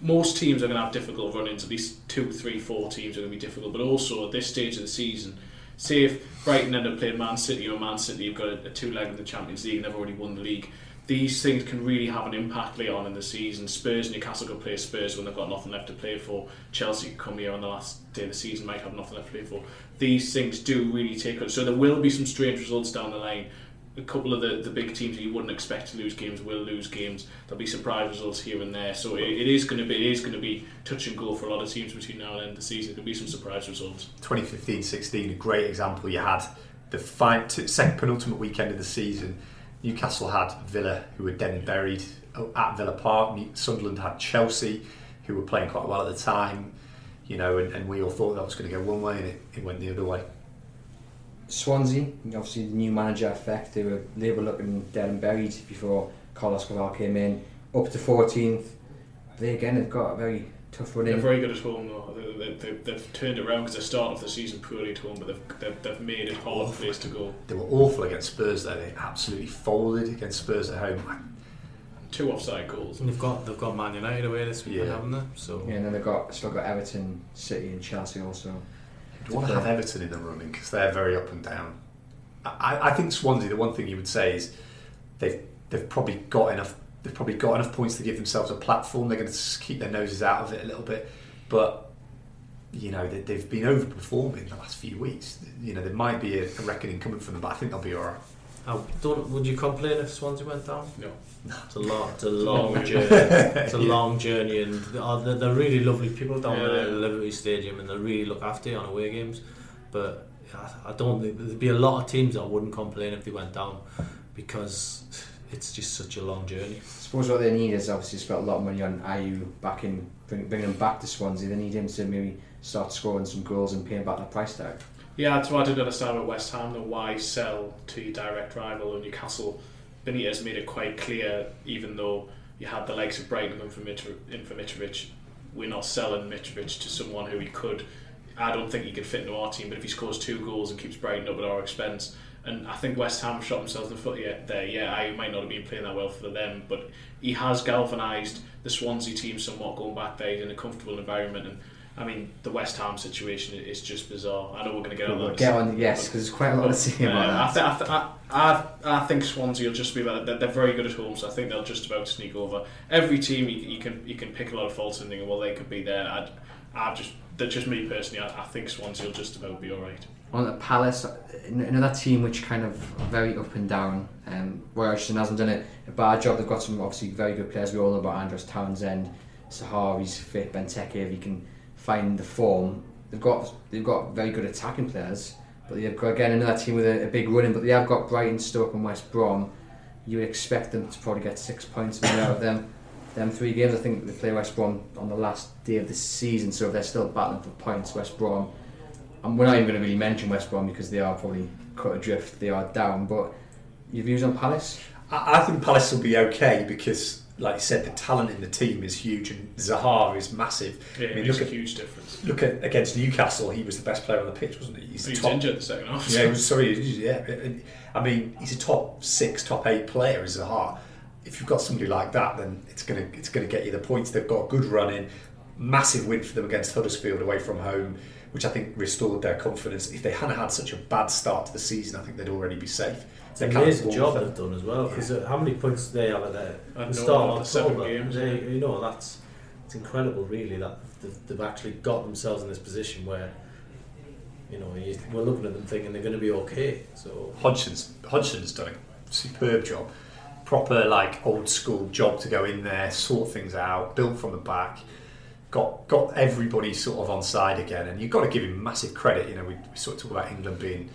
Most teams are going to have difficult run-ins. At least two, three, four teams are going to be difficult. But also at this stage of the season, say if Brighton end up playing Man City or Man City you've got a, a two-leg in the Champions League and they've already won the league. These things can really have an impact later on in the season. Spurs, Newcastle could play Spurs when they've got nothing left to play for. Chelsea come here on the last day of the season, might have nothing left to play for. These things do really take. So there will be some strange results down the line. A couple of the, the big teams that you wouldn't expect to lose games will lose games. There'll be surprise results here and there. So it, it is going to be it is going to be touch and go for a lot of teams between now and end of the season. There'll be some surprise results. 2015-16, a great example. You had the second penultimate weekend of the season. Newcastle had Villa, who were and buried at Villa Park. Sunderland had Chelsea, who were playing quite well at the time. You know, and, and we all thought that was going to go one way, and it, it went the other way. Swansea, obviously the new manager effect. They were they were looking dead and buried before Carlos Carvalhal came in. Up to 14th. They again have got a very tough run They're very good at home though. They, they, they, they've turned it around because they started off the season poorly at home, but they've, they've, they've made it hard Awful. place to go. They were awful against Spurs, though. They absolutely folded against Spurs at home. Two offside goals. And they've got they've got Man United away this weekend, Yeah. haven't they? So Yeah, and then they've got still got Everton, City, and Chelsea also. I want to have Everton in the running because they're very up and down. I, I think Swansea. The one thing you would say is they've they've probably got enough. They've probably got enough points to give themselves a platform. They're going to keep their noses out of it a little bit, but you know they, they've been overperforming the last few weeks. You know there might be a, a reckoning coming from them, but I think they'll be all right. Oh, I don't, would you complain if Swansea went down? No. It's a long, it's a long long journey. <laughs> It's a long journey, and oh, uh, they're, they're really lovely people down Yeah. there at the Liberty Stadium, and they really look after you on away games. But I, I don't think there'd be a lot of teams that wouldn't complain if they went down because it's just such a long journey. I suppose what they need is obviously spent a lot of money on Ayew back in bring, bringing him back to Swansea. They need him to maybe start scoring some goals and paying back that price tag. Yeah, that's I didn't understand with West Ham. Though, why sell to your direct rival in Newcastle? Benitez made it quite clear, even though you had the likes of Brighton in for, Mitrovic, we're not selling Mitrovic to someone who he could. I don't think he could fit into our team, but if he scores two goals and keeps Brighton up at our expense, and I think West Ham shot themselves in the foot yeah, there. Yeah, I might not have been playing that well for them, but he has galvanised the Swansea team somewhat going back there. In a comfortable environment, and I mean the West Ham situation is just bizarre. I know we're going to get on We'll that. get on, yes, because there's quite a lot to say Uh, about I, that. th- I, th- I, I, I think Swansea will just be better. They're, they're very good at home, so I think they'll just about sneak over. Every team you, you can you can pick a lot of faults and think, well, they could be there. I, I just that's just me personally. I, I think Swansea will just about be all right. On the Palace, an- another team which kind of very up and down. Um, Roy Hodgson hasn't done a, a bad job. They've got some obviously very good players. We all know about Andros Townsend, Sahari's fit, Benteke. If he can find the form, they've got they've got very good attacking players. But they've got again another team with a, a big running. But they have got Brighton, Stoke, and West Brom. you would expect them to probably get six points out of them. Them three games, I think they play West Brom on the last day of the season, so if they're still battling for points, West Brom. And we're not even going to really mention West Brom because they are probably cut adrift, they are down. But your views on Palace? I, I think Palace will be okay because, like you said, the talent in the team is huge and Zaha is massive. Yeah, I it mean, makes look a at huge difference. look at against Newcastle. He was the best player on the pitch, wasn't he? He's He was top. injured the second half. Yeah, was, sorry. Yeah, I mean, he's a top six, top eight player. Is Zaha. If you've got somebody like that, then it's gonna it's gonna get you the points. They've got a good run in, massive win for them against Huddersfield away from home, which I think restored their confidence. If they hadn't had such a bad start to the season, I think they'd already be safe. It's They an amazing job they've done as well. Because how many points do they have at the, the start after of seven games, They, yeah. you know, that's it's incredible, really, that they've, they've actually got themselves in this position where, you know, you, we're looking at them thinking they're going to be okay. So Hodgson's Hodgson's done a superb job. Proper like old school job to go in there, sort things out, built from the back, got got everybody sort of on side again, and you've got to give him massive credit. You know, we, we sort of talk about England being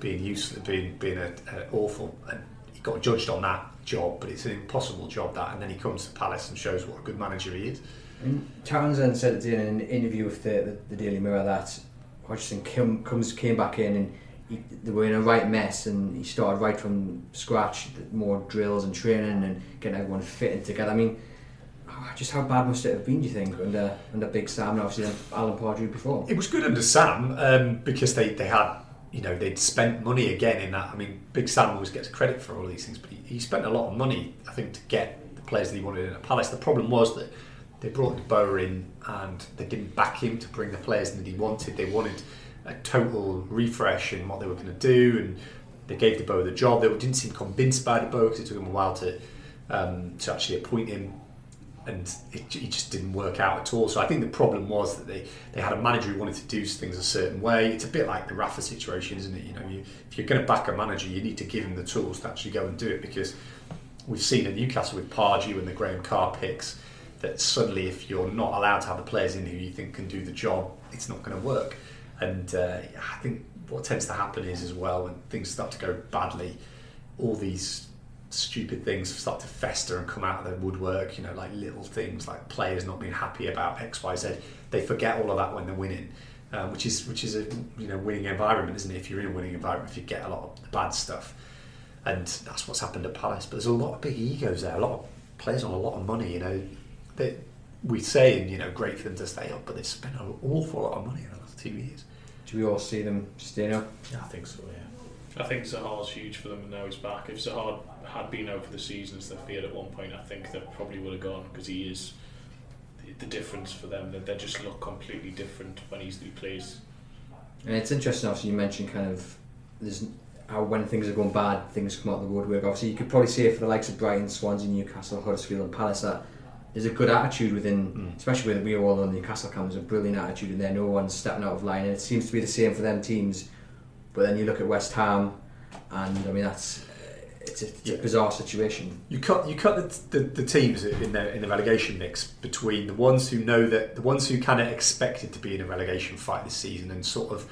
being useless, being being a, a awful, and he got judged on that job, but it's an impossible job that, and then he comes to Palace and shows what a good manager he is. And Townsend said in an interview with the, the, the Daily Mirror that Hodgson came, comes, came back in and he, they were in a right mess and he started right from scratch, more drills and training and getting everyone fitted together. I mean, oh, just how bad must it have been, do you think, under, under Big Sam and obviously Alan Pardew before? It was good under Sam um, because they, they had, you know, they'd spent money again in that. I mean, Big Sam always gets credit for all these things, but he, he spent a lot of money, I think, to get the players that he wanted in at Palace. The problem was that they brought De Boer in and they didn't back him to bring the players that he wanted. They wanted a total refresh in what they were going to do, and they gave De Boer the job. They didn't seem convinced by De Boer because it took him a while to um, to actually appoint him and it, it just didn't work out at all. So I think the problem was that they, they had a manager who wanted to do things a certain way. It's a bit like the Rafa situation, isn't it? You know, you, if you're going to back a manager, you need to give him the tools to actually go and do it because we've seen at Newcastle with Pardew and the Graham Carr picks that suddenly if you're not allowed to have the players in who you think can do the job, it's not going to work. And uh, I think what tends to happen is as well when things start to go badly, all these stupid things start to fester and come out of the woodwork. You know, like little things like players not being happy about X, Y, Z. They forget all of that when they're winning, um, which is which is a you know winning environment, isn't it? If you're in a winning environment, if you get a lot of the bad stuff, and that's what's happened at Palace. But there's a lot of big egos there. A lot of players on a lot of money. You know, they, we say saying you know great for them to stay up, but they've spent an awful lot of money in the last two years. Do we all see them staying up? yeah, I think so. Yeah. I think Zaha's huge for them, and now he's back. If Zaha had been out for the season as they feared at one point, I think they probably would have gone because he is the- the difference for them. That they just look completely different when he's he plays. And it's interesting, obviously, you mentioned kind of there's how when things are going bad, things come out of the woodwork. Obviously, you could probably say for the likes of Brighton, Swansea, Newcastle, Huddersfield, and Palace that there's a good attitude within, Mm. especially with we are all on Newcastle camp. There's a brilliant attitude in there. No one's stepping out of line, and it seems to be the same for them teams. But then you look at West Ham, and I mean that's it's a, it's a bizarre situation. You cut you cut the, the, the teams in the in the relegation mix between the ones who know that the ones who kind of expected to be in a relegation fight this season and sort of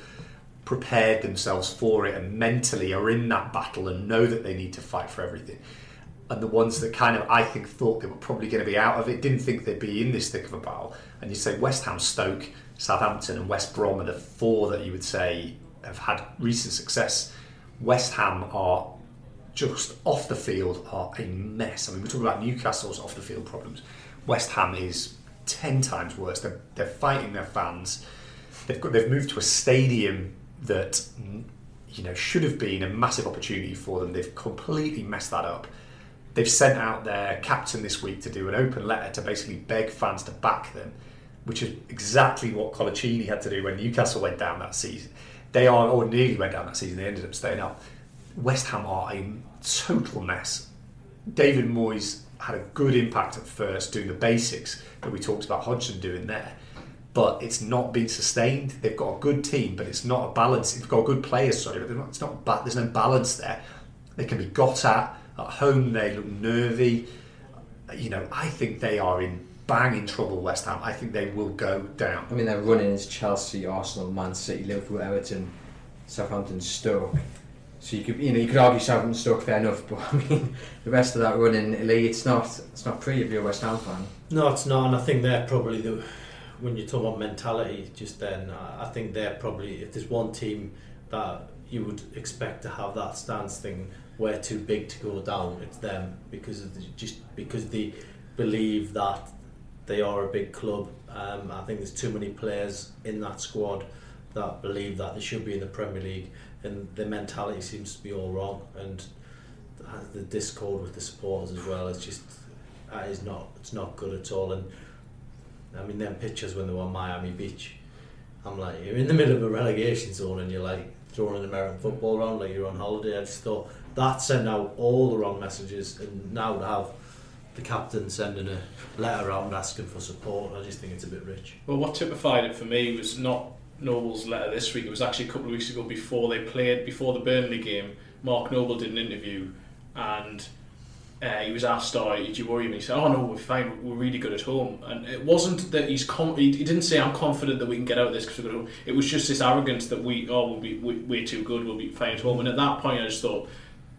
prepared themselves for it and mentally are in that battle and know that they need to fight for everything. And the ones that kind of I think thought they were probably going to be out of it, didn't think they'd be in this thick of a battle. And you say West Ham, Stoke, Southampton, and West Brom are the four that you would say have had recent success. West Ham are just off the field are a mess. I mean, we're talking about Newcastle's off the field problems. West Ham is ten times worse. They're, they're fighting their fans. They've got they've moved to a stadium that you know should have been a massive opportunity for them. They've completely messed that up. They've sent out their captain this week to do an open letter to basically beg fans to back them, which is exactly what Coloccini had to do when Newcastle went down that season. They are, or nearly went down that season. They ended up staying up. West Ham are a total mess. David Moyes had a good impact at first doing the basics that we talked about Hodgson doing there, but it's not been sustained. They've got a good team, but it's not a balance. They've got good players, sorry, but not, it's not. There's no balance there. They can be got at at home. They look nervy. You know, I think they are in banging trouble. West Ham. I think they will go down. I mean, they're running is Chelsea, Arsenal, Man City, Liverpool, Everton, Southampton, Stoke. So you could, you know, you could argue Southampton stuck fair enough, but I mean, the rest of that run in Lee, it's not, it's not pretty if you're a West Ham fan. No, it's not, and I think they're probably the when you talk about mentality. Just then, I think they're probably if there's one team that you would expect to have that stance thing, we're too big to go down. It's them because of the, just because they believe that they are a big club. Um, I think there's too many players in that squad that believe that they should be in the Premier League and the mentality seems to be all wrong and the discord with the supporters as well is just that is not it's not good at all. And I mean them pictures when they were on Miami Beach I'm like you're in the middle of a relegation zone and you're like throwing an American football around like you're on holiday. I just thought that sent out all the wrong messages and now to have the captain sending a letter out and asking for support I just think it's a bit rich. Well what typified it for me was not Noble's letter this week. It was actually a couple of weeks ago before they played, before the Burnley game. Mark Noble did an interview and uh, he was asked, oh, did you worry me? He said, oh no, we're fine, we're really good at home. And it wasn't that he's, com- he, didn't say, I'm confident that we can get out of this because we're good at home. It was just this arrogance that we, oh, we'll be, we, we're too good, we'll be fine at home. And at that point I just thought,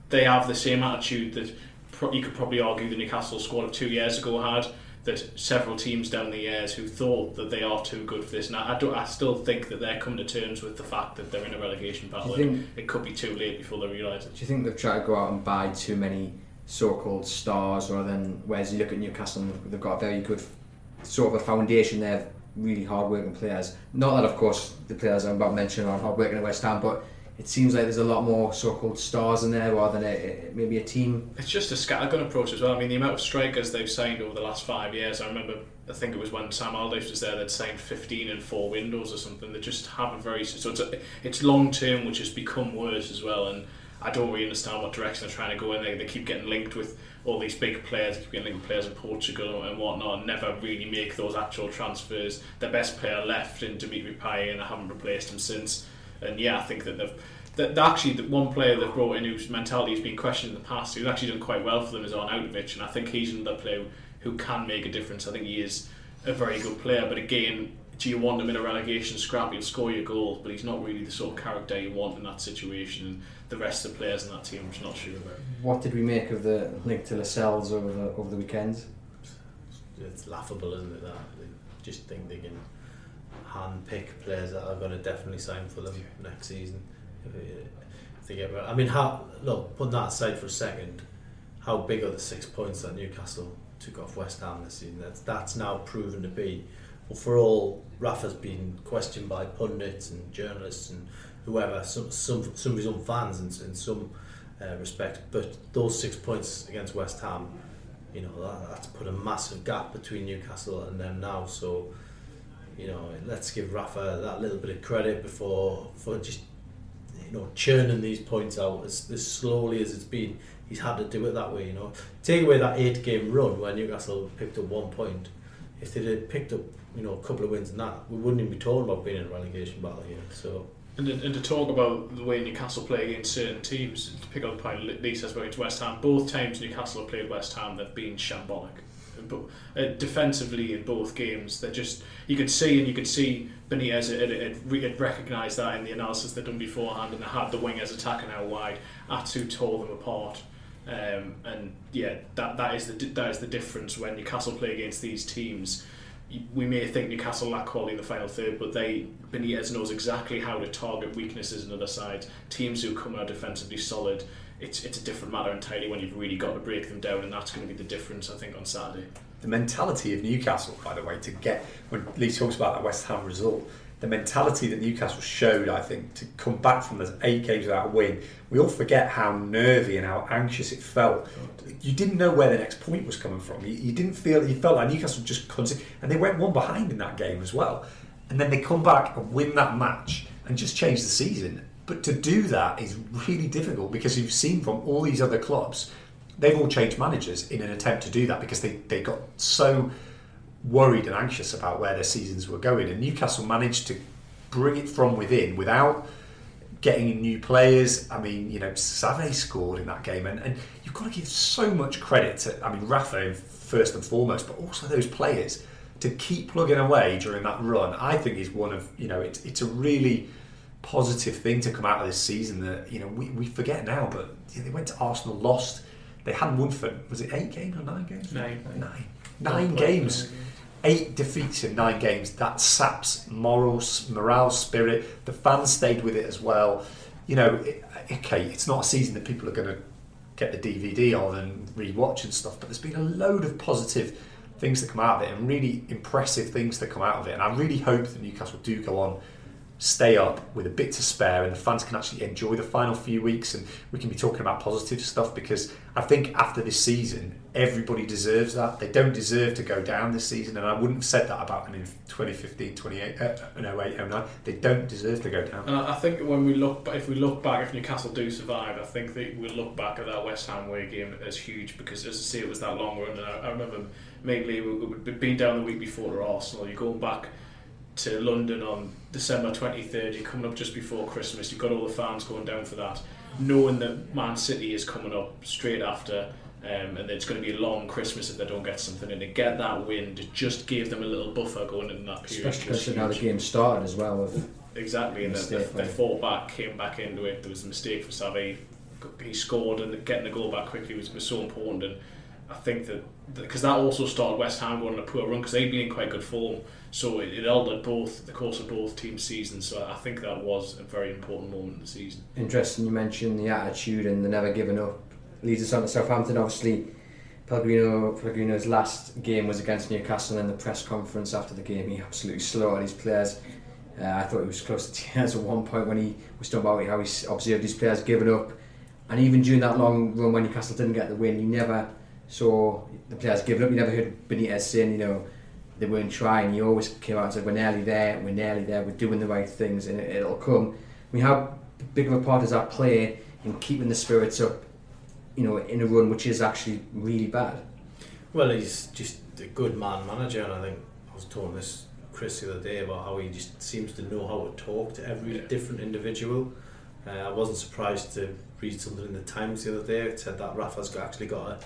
they have the same attitude that pro- you could probably argue the Newcastle squad of two years ago had that several teams down the years who thought that they are too good for this. Now, I, do, I still think that they're coming to terms with the fact that they're in a relegation battle. Think, it could be too late before they realise it. Do you think they've tried to go out and buy too many so-called stars, rather than whereas you look at Newcastle, they've got a very good sort of a foundation there, of really hard-working players. Not that, of course, the players I'm about to mention are hard-working at West Ham, but it seems like there's a lot more so-called stars in there rather than a, maybe a team. It's just a scattergun approach as well. I mean, the amount of strikers they've signed over the last five years. I remember, I think it was when Sam Allardyce was there, they'd signed 15 in four windows or something. They just haven't very. So it's, a, it's long term, which has become worse as well. And I don't really understand what direction they're trying to go in. They, they keep getting linked with all these big players, keep getting linked with players in Portugal and whatnot, and never really make those actual transfers. Their best player left in Dimitri Payet, and they haven't replaced him since. And yeah, I think that they've that actually the one player they've brought in whose mentality has been questioned in the past, who's actually done quite well for them, is Arnautovic, and I think he's another player who can make a difference. I think he is a very good player, but again, do you want him in a relegation scrap? He'll score your goals, but he's not really the sort of character you want in that situation. And the rest of the players in that team, I'm just not sure about. What did we make of the link to Lascelles over the over the weekend? It's laughable, isn't it? That they just think they can hand pick players that are going to definitely sign for them next season if they get. I mean, how look, put that aside for a second. How big are the six points that Newcastle took off West Ham this season? That's that's now proven to be. Well, for all Rafa's been questioned by pundits and journalists and whoever, some some some of his own fans in, in some uh, respect. But those six points against West Ham, you know, that, that's put a massive gap between Newcastle and them now. So, you know, let's give Rafa that little bit of credit before for just you know, churning these points out as, as slowly as it's been. He's had to do it that way, you know. Take away that eight game run where Newcastle picked up one point. If they had picked up, you know, a couple of wins in that, we wouldn't even be talking about being in a relegation battle here. So. And and to talk about the way Newcastle play against certain teams, to pick up the point Lisa spoke to West Ham, both times Newcastle have played West Ham, they've been shambolic uh, defensively in both games, they just you could see and you could see Benitez had, had, had recognised that in the analysis they'd done beforehand, and they had the wingers attacking out wide. Atsu tore them apart, um, and yeah, that that is the that is the difference when Newcastle play against these teams. We may think Newcastle lack quality in the final third, but they Benitez knows exactly how to target weaknesses in other sides. Teams who come out defensively solid it's it's a different matter entirely when you've really got to break them down, and that's going to be the difference, I think, on Saturday. The mentality of Newcastle, by the way, to get when Lee talks about that West Ham result, the mentality that Newcastle showed, I think, to come back from those eight games without a win, we all forget how nervy and how anxious it felt. You didn't know where the next point was coming from. You, you didn't feel you felt like Newcastle just couldn't, and they went one behind in that game as well, and then they come back and win that match and just change the season. But to do that is really difficult because you've seen from all these other clubs, they've all changed managers in an attempt to do that because they, they got so worried and anxious about where their seasons were going. And Newcastle managed to bring it from within without getting new players. I mean, you know, Save scored in that game, and, and you've got to give so much credit to, I mean, Rafa first and foremost, but also those players to keep plugging away during that run. I think is one of, you know, it's, it's a really positive thing to come out of this season that you know we, we forget now, but you know, they went to Arsenal, lost. They hadn't won for was it eight games or nine games? Nine. Nine. Nine games. Eight defeats in nine games. That saps moral, morale, spirit. The fans stayed with it as well. You know, it, okay, it's not a season that people are going to get the DVD on and rewatch and stuff, but there's been a load of positive things that come out of it and really impressive things that come out of it. And I really hope that Newcastle do go on stay up with a bit to spare and the fans can actually enjoy the final few weeks and we can be talking about positive stuff because I think after this season everybody deserves that. They don't deserve to go down this season and I wouldn't have said that about them in 2015 28 uh, no 08 09 they don't deserve to go down. And I think when we look if we look back if Newcastle do survive I think that we'll look back at that West Ham away game as huge because as I say it was that long run and I, I remember mainly been down the week before to Arsenal. You go back to London on December 23rd, you're coming up just before Christmas, you've got all the fans going down for that, knowing that Man City is coming up straight after, um, and it's going to be a long Christmas if they don't get something, and to get that win, to just gave them a little buffer going into that period. Especially considering how the game started as well. With exactly, and they, they fought back, came back into it. There was a mistake for Savi. He scored, and getting the goal back quickly was, was so important. And I think that because that also started West Ham going on a poor run because they'd been in quite good form. So it, it altered both the course of both teams' seasons. So I think that was a very important moment in the season. Interesting, you mentioned the attitude and the never giving up. Leads us on to Southampton. Obviously, Pellegrino Pellegrino's last game was against Newcastle. In the press conference after the game, he absolutely slaughtered his players. Uh, I thought he was close to <laughs> tears at one point when he was talking about how he observed his players giving up. And even during that long run when Newcastle didn't get the win, he never saw the players giving up. You never heard Benitez saying, you know, they weren't trying. He always came out and said, "We're nearly there. We're nearly there. We're doing the right things, and it, will come." I mean, how big of a part does that play in keeping the spirits up? You know, in a run which is actually really bad. Well, he's just a good man manager, and I think I was talking this Chris the other day about how he just seems to know how to talk to every yeah. different individual. Uh, I wasn't surprised to read something in the Times the other day. It said that Rafa's got, actually got a,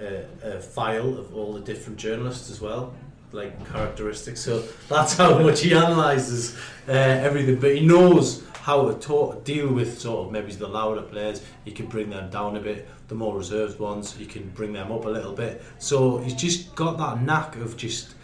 a, a file of all the different journalists as well like characteristics. So that's how <laughs> much he analyzes uh, everything. But he knows how to talk, deal with sort of maybe the louder players. He can bring them down a bit. The more reserved ones, he can bring them up a little bit. So he's just got that knack of just.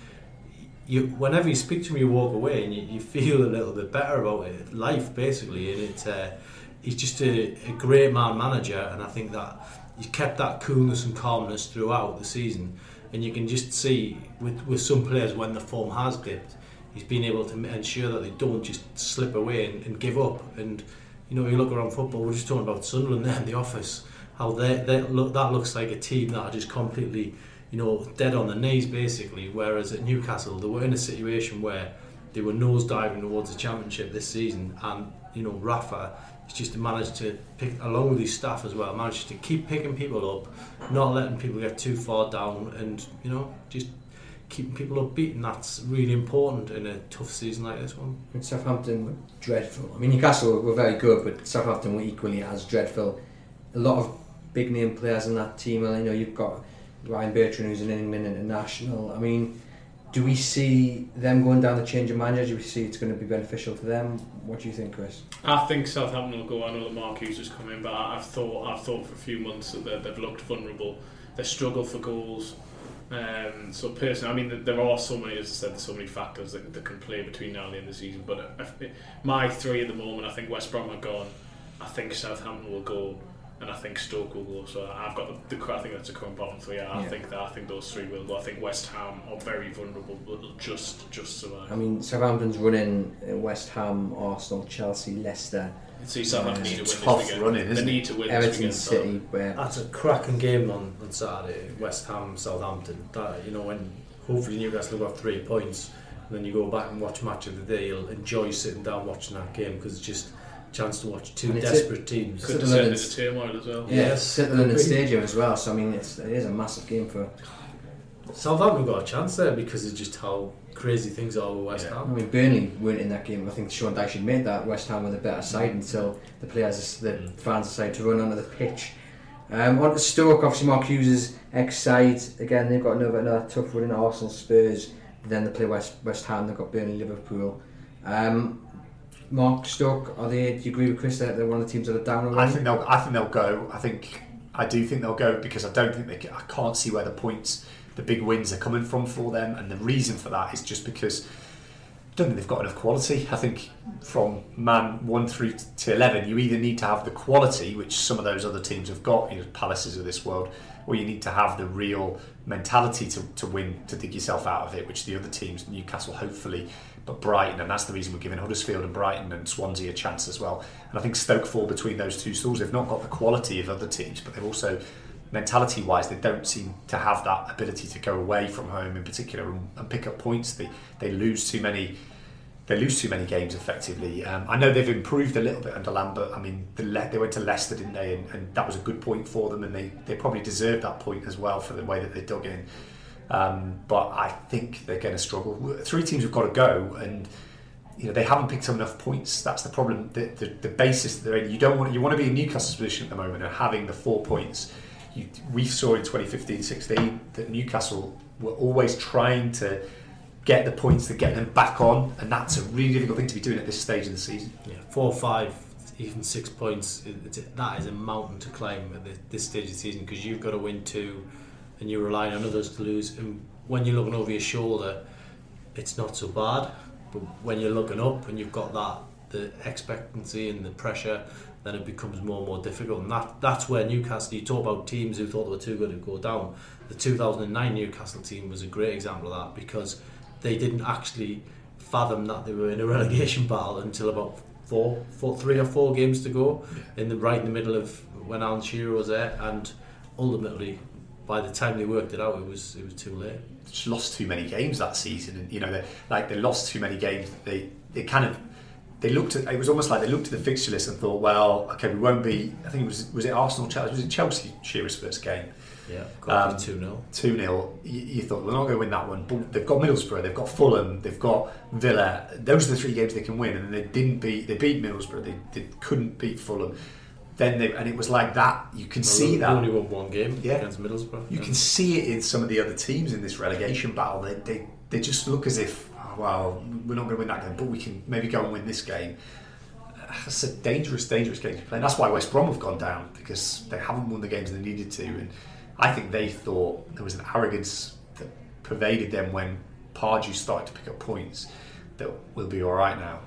You, whenever you speak to him, you walk away and you, you feel a little bit better about it, life basically. And it's uh, he's just a, a great man manager, and I think that he's kept that coolness and calmness throughout the season and you can just see with, with some players when the form has dipped, he's been able to ensure that they don't just slip away and, and give up. And you know, you look around football. We're just talking about Sunderland there in the office. How they, they look that looks like a team that are just completely, you know, dead on the knees basically. Whereas at Newcastle, they were in a situation where they were nose diving towards the championship this season, and you know, Rafa He's just managed to pick, along with his staff as well, managed to keep picking people up, not letting people get too far down, and you know, just keeping people upbeat, and that's really important in a tough season like this one. And Southampton were dreadful. I mean, Newcastle were very good, but Southampton were equally as dreadful. A lot of big name players in that team. You know, you've got Ryan Bertrand, who's an England international. I mean, do we see them going down the change of manager? Do we see it's going to be beneficial to them? What do you think, Chris? I think Southampton will go. I know that Mark Hughes is coming, but I've thought I've thought for a few months that they've looked vulnerable. They struggle for goals. Um, so personally, I mean, there are so many, as I said, so many factors that, that can play between now and the end of the season. But if, my three at the moment, I think West Brom are gone. I think Southampton will go and I think Stoke will go. So I've got the, the I think that's a current bottom three. I yeah. think that I think those three will go. I think West Ham are very vulnerable, but just just survive. I mean, Southampton's running uh, West Ham, Arsenal, Chelsea, Leicester. See, Southampton uh, need to win tough this running, They need to win Everton City. Where that's a cracking game on, on Saturday. West Ham, Southampton. That you know when hopefully Newcastle got three points. And then you go back and watch match of the day. You'll enjoy sitting down watching that game because it's just chance to watch two desperate it, teams. Could have said it's turmoil as well. Yeah, yes, at the Stadium as well. So I mean, it's, it is a massive game for. Southampton got a chance there because of just how crazy things are with West yeah. Ham. I mean, Burnley weren't in that game. I think Sean Dyche made that West Ham were the better side until the players, the mm. fans decided to run onto the pitch. Um, on to Stoke, obviously Mark Hughes' ex-side. Again, they've got another, another tough run in Arsenal, Spurs. Then they play West West Ham. They've got Burnley, Liverpool. Um, Mark Stoke, are they? Do you agree with Chris that they're one of the teams that are down already? I think they'll. I think they'll go. I think. I do think they'll go because I don't think they. Can, I can't see where the points, the big wins are coming from for them, and the reason for that is just because. I don't think they've got enough quality. I think from man one through to eleven, you either need to have the quality, which some of those other teams have got, you know, palaces of this world, or you need to have the real mentality to, to win, to dig yourself out of it, which the other teams, Newcastle, hopefully, but Brighton, and that's the reason we're giving Huddersfield and Brighton and Swansea a chance as well. And I think Stoke fall between those two stools. They've not got the quality of other teams, but they've also, mentality wise, they don't seem to have that ability to go away from home in particular and, and pick up points. They, they lose too many they lose too many games effectively. Um, I know they've improved a little bit under Lambert. I mean, the Le- they went to Leicester, didn't they? And, and, that was a good point for them, and they, they probably deserved that point as well for the way that they dug in. Um, but I think they're going to struggle. Three teams have got to go, and you know they haven't picked up enough points. That's the problem. The, the, the basis that they're in. You don't want you want to be in Newcastle's position at the moment and having the four points. You, we saw in 2015-16 that Newcastle were always trying to get the points to get them back on, and that's a really difficult thing to be doing at this stage of the season. Yeah, four, five, even six points. that is a mountain to climb at this stage of the season because you've got to win two, and you're relying on others to lose. And when you're looking over your shoulder, it's not so bad. But when you're looking up and you've got that the expectancy and the pressure, then it becomes more and more difficult. And that that's where Newcastle. You talk about teams who thought they were too good to go down. The 2009 Newcastle team was a great example of that because they didn't actually fathom that they were in a <laughs> relegation battle until about four, four, three or four games to go, in the right in the middle of when Alan Shearer was there, and ultimately, by the time they worked it out, it was it was too late. Just lost too many games that season, and you know, they, like they lost too many games. They they kind of they looked at it was almost like they looked at the fixture list and thought, well, okay, we won't be. I think it was was it Arsenal Chelsea was it Chelsea Shearer's first game yeah, got um, 2 0. 2 0. You, thought, we're not going to win that one. But they've got Middlesbrough, they've got Fulham, they've got Villa. Those are the three games they can win. And they didn't beat, they beat Middlesbrough, they, they couldn't beat Fulham. Then they, and it was like that. You can well, see that. only won one game yeah. against Middlesbrough. You yeah. can see it in some of the other teams in this relegation battle. They, they, they just look as if, oh, well, we're not going to win that game, but we can maybe go and win this game. It's a dangerous, dangerous game to play. And that's why West Brom have gone down because they haven't won the games they needed to. And I think they thought there was an arrogance that pervaded them when Pardew started to pick up points that we'll be all right now.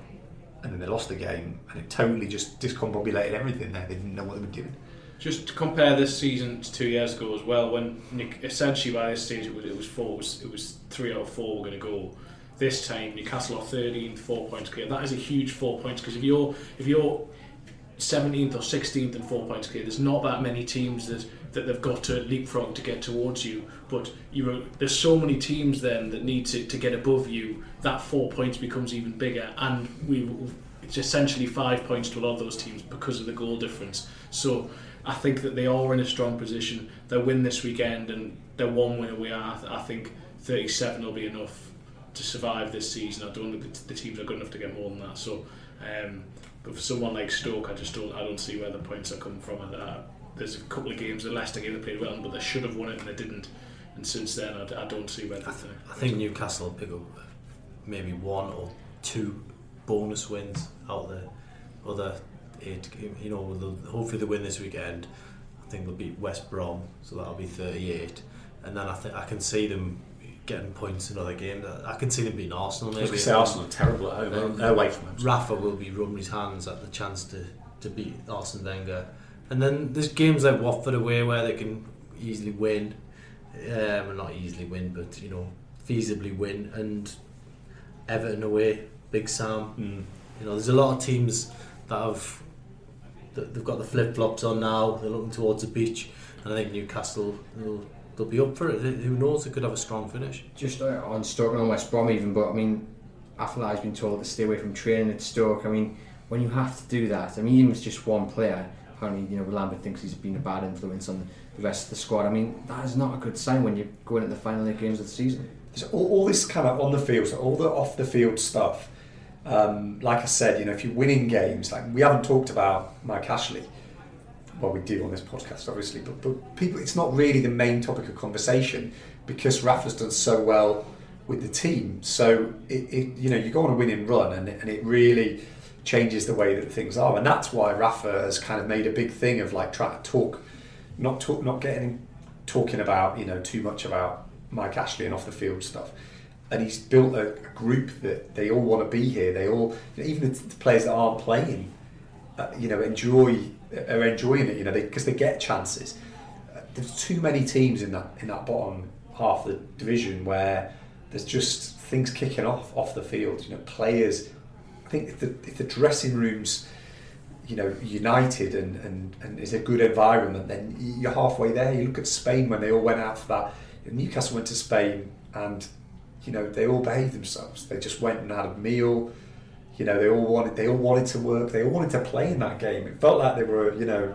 And then they lost the game, and it totally just discombobulated everything there. They didn't know what they were doing. Just to compare this season to two years ago as well, when Nick, essentially by this stage it was, it was four, it was, it was three out of four were going to go. This time Newcastle are 13, four points clear. That is a huge four points because if you're if you're 17th or 16th and four points clear, there's not that many teams that that they've got to leapfrog to get towards you. But you there's so many teams then that need to, to get above you. That four points becomes even bigger, and we it's essentially five points to a lot of those teams because of the goal difference. So I think that they are in a strong position. They'll win this weekend, and they're one win away. I think 37 will be enough to survive this season. I don't think the teams are good enough to get more than that. So. Um, but for someone like Stoke, I just don't. I don't see where the points are coming from. I, uh, there's a couple of games, the Leicester game they played well, but they should have won it and they didn't. And since then, I, I don't see where. I, th- I think Newcastle will pick up uh, maybe one or two bonus wins out there. Other eight, you know, hopefully they win this weekend. I think they'll beat West Brom, so that'll be 38. And then I think I can see them getting points in other games. I can see them beating Arsenal. Maybe. I was say Arsenal are terrible at home, um, away from home. Rafa will be rubbing his hands at the chance to, to beat Arsene Wenger. And then there's games like Watford away where they can easily win, um, not easily win, but you know, feasibly win. And Everton away, Big Sam. Mm. You know, there's a lot of teams that have that they've got the flip flops on now. They're looking towards the beach, and I think Newcastle will they'll be up for it. Who knows? They could have a strong finish. Just uh, on Stoke and West Brom, even. But I mean, Afellay been told to stay away from training at Stoke. I mean, when you have to do that, I mean, even if it's just one player apparently, you know, Lambert thinks he's been a bad influence on the rest of the squad. I mean, that is not a good sign when you're going into the final eight games of the season. So all, all this kind of on the field, so all the off the field stuff. Um, like I said, you know, if you're winning games, like we haven't talked about Mike Ashley. Well, we do on this podcast, obviously, but, but people, it's not really the main topic of conversation because Rafa's done so well with the team. So it, it you know, you go on a winning run, and and it really changes the way that things are, and that's why Rafa has kind of made a big thing of like trying to talk, not talk, not getting talking about you know too much about Mike Ashley and off the field stuff. And he's built a, a group that they all want to be here. They all, you know, even the, the players that aren't playing, uh, you know, enjoy are enjoying it. You know, because they, they, get chances. There's too many teams in that in that bottom half of the division where there's just things kicking off off the field. You know, players. I think if the if the dressing rooms, you know, united and and and is a good environment, then you're halfway there. You look at Spain when they all went out for that. Newcastle went to Spain and you know they all behaved themselves. They just went and had a meal. You know they all wanted they all wanted to work. They all wanted to play in that game. It felt like they were you know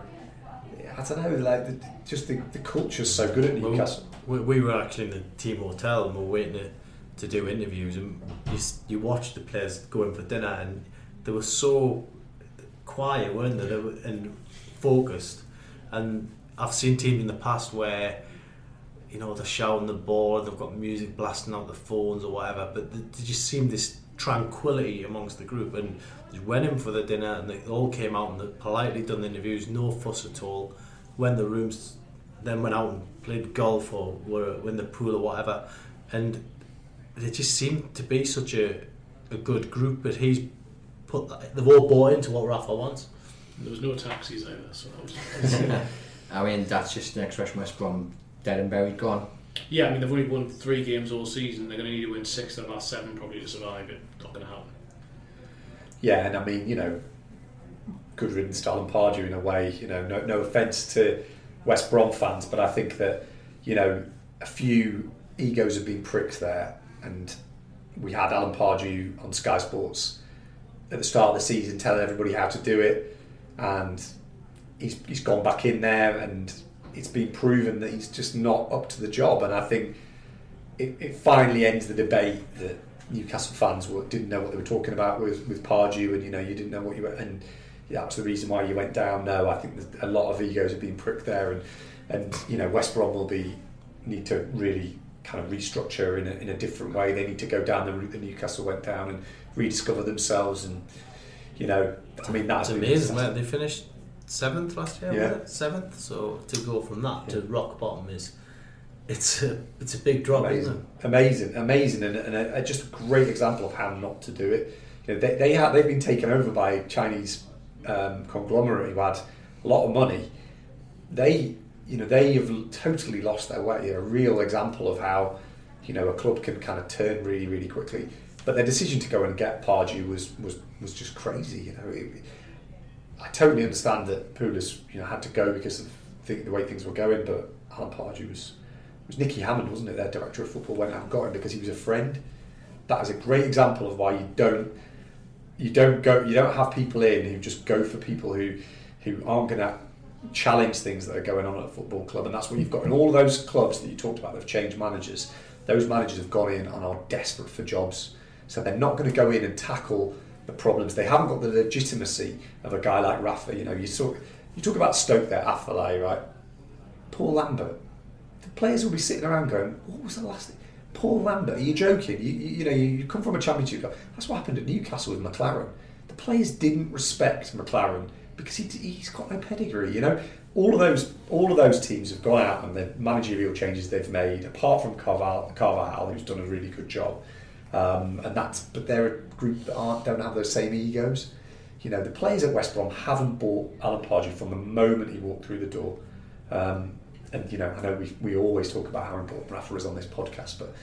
I don't know like the, just the, the culture's so good at Newcastle. Well, we, we were actually in the team hotel and we were waiting to, to do interviews and you you watched the players going for dinner and they were so quiet, weren't they? they were, and focused. And I've seen teams in the past where you know, they're shouting the ball, they've got music blasting out the phones or whatever, but they just seemed this tranquility amongst the group and they went in for the dinner and they all came out and they politely done the interviews, no fuss at all. When the rooms then went out and played golf or were in the pool or whatever, and they just seemed to be such a, a good group. But he's put they've all bought into what Rafa wants. There was no taxis either, so that was. <laughs> I mean, that's just an expression West Brom dead and buried, gone. Yeah, I mean they've only won three games all season. They're going to need to win six of the last seven probably to survive. It's not going to happen. Yeah, and I mean you know, good riddance to Alan Pardew in a way. You know, no, no offence to West Brom fans, but I think that you know a few egos have been pricked there, and we had Alan Pardew on Sky Sports at the start of the season telling everybody how to do it, and he's he's gone back in there and it's been proven that he's just not up to the job. And I think it, it finally ends the debate that Newcastle fans were, didn't know what they were talking about with with Pardew, and you know you didn't know what you were, and yeah, that's the reason why you went down. No, I think a lot of egos have been pricked there, and and you know West Brom will be need to really kind of restructure in a, in a different way. They need to go down the route that Newcastle went down and rediscover themselves, and you know, I mean that's amazing. They finished seventh last year. Yeah. Seventh. So to go from that yeah. to rock bottom is it's a it's a big drop, amazing. Amazing, amazing, and, and a, a, just a great example of how not to do it. You know, they they have they've been taken over by Chinese um, conglomerate who had a lot of money. They you know they have totally lost their way. A real example of how you know a club can kind of turn really really quickly. But their decision to go and get Pardew was was was just crazy. You know. It, I totally understand that Pulis, you know, had to go because of the, the way things were going, but Alan Pardew was was Nicky Hammond, wasn't it? Their director of football went out and got him because he was a friend. That is a great example of why you don't you don't go you don't have people in who just go for people who who aren't going to challenge things that are going on at a football club, and that's what you've got in all those clubs that you talked about. They've changed managers. Those managers have gone in and are desperate for jobs, so they're not going to go in and tackle the problems. They haven't got the legitimacy of a guy like Rafa. You know, you talk you talk about Stoke there, Afellay, right? Paul Lambert. The players will be sitting around going, "What was the last thing?" Paul Lambert, are you joking? You, you, you know, you come from a championship club. That's what happened at Newcastle with McClaren. The players didn't respect McClaren because he, he's got no pedigree. You know, all of those all of those teams have gone out and the managerial changes they've made, apart from Carvalhal, Carvalhal who's done a really good job. Um, and that's but they're a group that aren't don't have those same egos. You know, the players at West Brom haven't bought Alan Pardew from the moment he walked through the door. Um, and you know, I know we we always talk about how important Rafa is on this podcast, but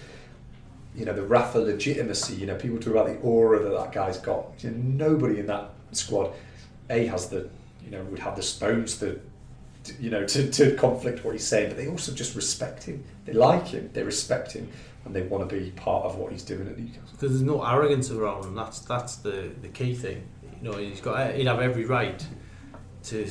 you know, the Rafa legitimacy. You know, people talk about the aura that that guy's got. You know, nobody in that squad, a has the you know would have the stones to you know to, to conflict what he's saying, but they also just respect him. They like him. They respect him and they want to be part of what he's doing at Newcastle. Because there's no arrogance around him. That's that's the, the key thing. You know, he's got eh, he'd have every right to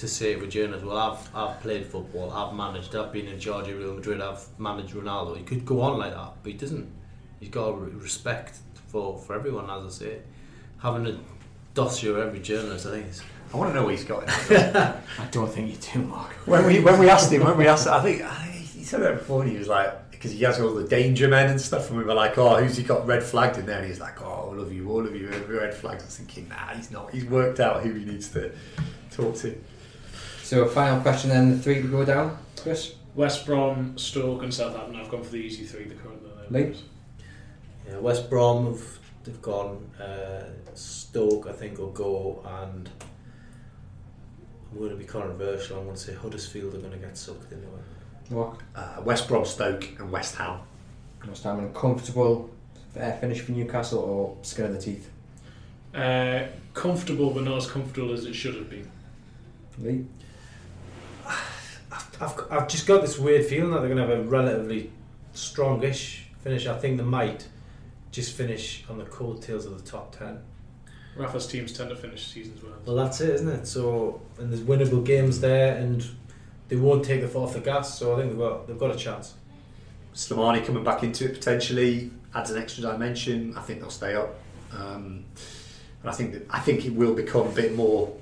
to say it with journalists, well, I've I've played football, I've managed, I've been in charge of Real Madrid, I've managed Ronaldo. He could go on like that, but he doesn't. He's got respect for for everyone, as I say. Having a dossier every journalist, I think is. I want to know where he's got it. <laughs> I don't think you do, Mark. When we when we asked him, when we asked, I think, I think he said that before. He was like, because he has all the danger men and stuff, and we were like, oh, who's he got red flagged in there? And he's like, oh, all of you, all of you, every red flags. I was thinking, nah, he's not. He's worked out who he needs to talk to. So, a final question then, the three to go down, Chris? West Brom, Stoke, and Southampton. I've gone for the easy three. The current. Lee? Yeah, West Brom have they've gone. Uh, Stoke, I think, will go, and I'm going to be controversial. I'm going to say Huddersfield are going to get sucked into it. What? Uh, West Brom, Stoke, and West Ham. West Ham and comfortable uh, finish for Newcastle or skin of the teeth? Uh, comfortable, but not as comfortable as it should have been. Lee? I've, I've just got this weird feeling that they're going to have a relatively strongish finish. I think they might just finish on the coattails of the top 10. Rafa's teams tend to finish seasons well. Well, that's it, isn't it? So, and there's winnable games there, and they won't take the foot off the gas. So, I think they've got they've got a chance. Slimani coming back into it potentially adds an extra dimension. I think they'll stay up, um, and I think that, I think it will become a bit more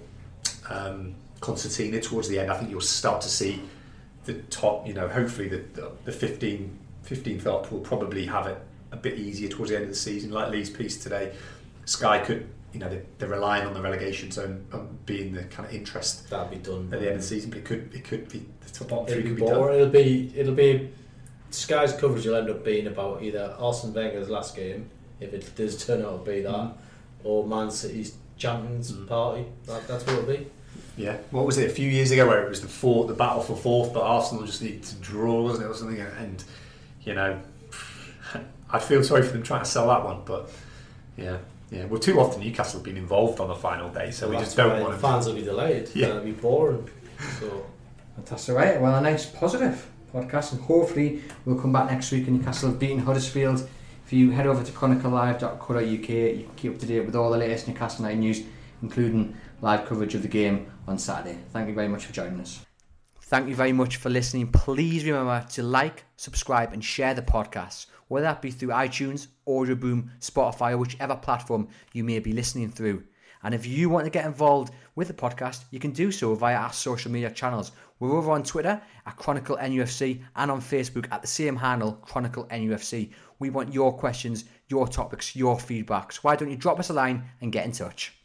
um, concertina towards the end. I think you'll start to see the top. You know, hopefully the the, the 15, 15th up will probably have it a bit easier towards the end of the season. Like Lee's piece today, Sky could you know, they're, they're relying on the relegation zone um, being the kind of interest That'll be done at the end of the season. But it could, it could be the top bottom It'll three could be done. It'll be it'll be Sky's coverage will end up being about either Arsene Wenger's last game, if it does turn out to be that, Mm. or Man City's champions Mm. party. That, that's what it'll be. Yeah, what was it a few years ago where it was the four, the battle for fourth, but Arsenal just needed to draw, wasn't it, or something? And you know, <sighs> I feel sorry for them trying to sell that one, but yeah, yeah. Well, too often Newcastle have been involved on the final day, so we just don't why want the to. fans will be delayed. Yeah. It'll be boring. So Fantastic, right? Well, a nice positive podcast, and hopefully we'll come back next week and Newcastle have beaten Huddersfield. If you head over to chroniclelive.co.uk, you can keep up to date with all the latest Newcastle United news, including live coverage of the game on Saturday. Thank you very much for joining us. Thank you very much for listening. Please remember to like, subscribe, and share the podcast, whether that be through iTunes, Audioboom, Spotify, or whichever platform you may be listening through. And if you want to get involved with the podcast, you can do so via our social media channels. We're over on Twitter at Chronicle NUFC and on Facebook at the same handle, Chronicle NUFC. We want your questions, your topics, your feedbacks. Why don't you drop us a line and get in touch?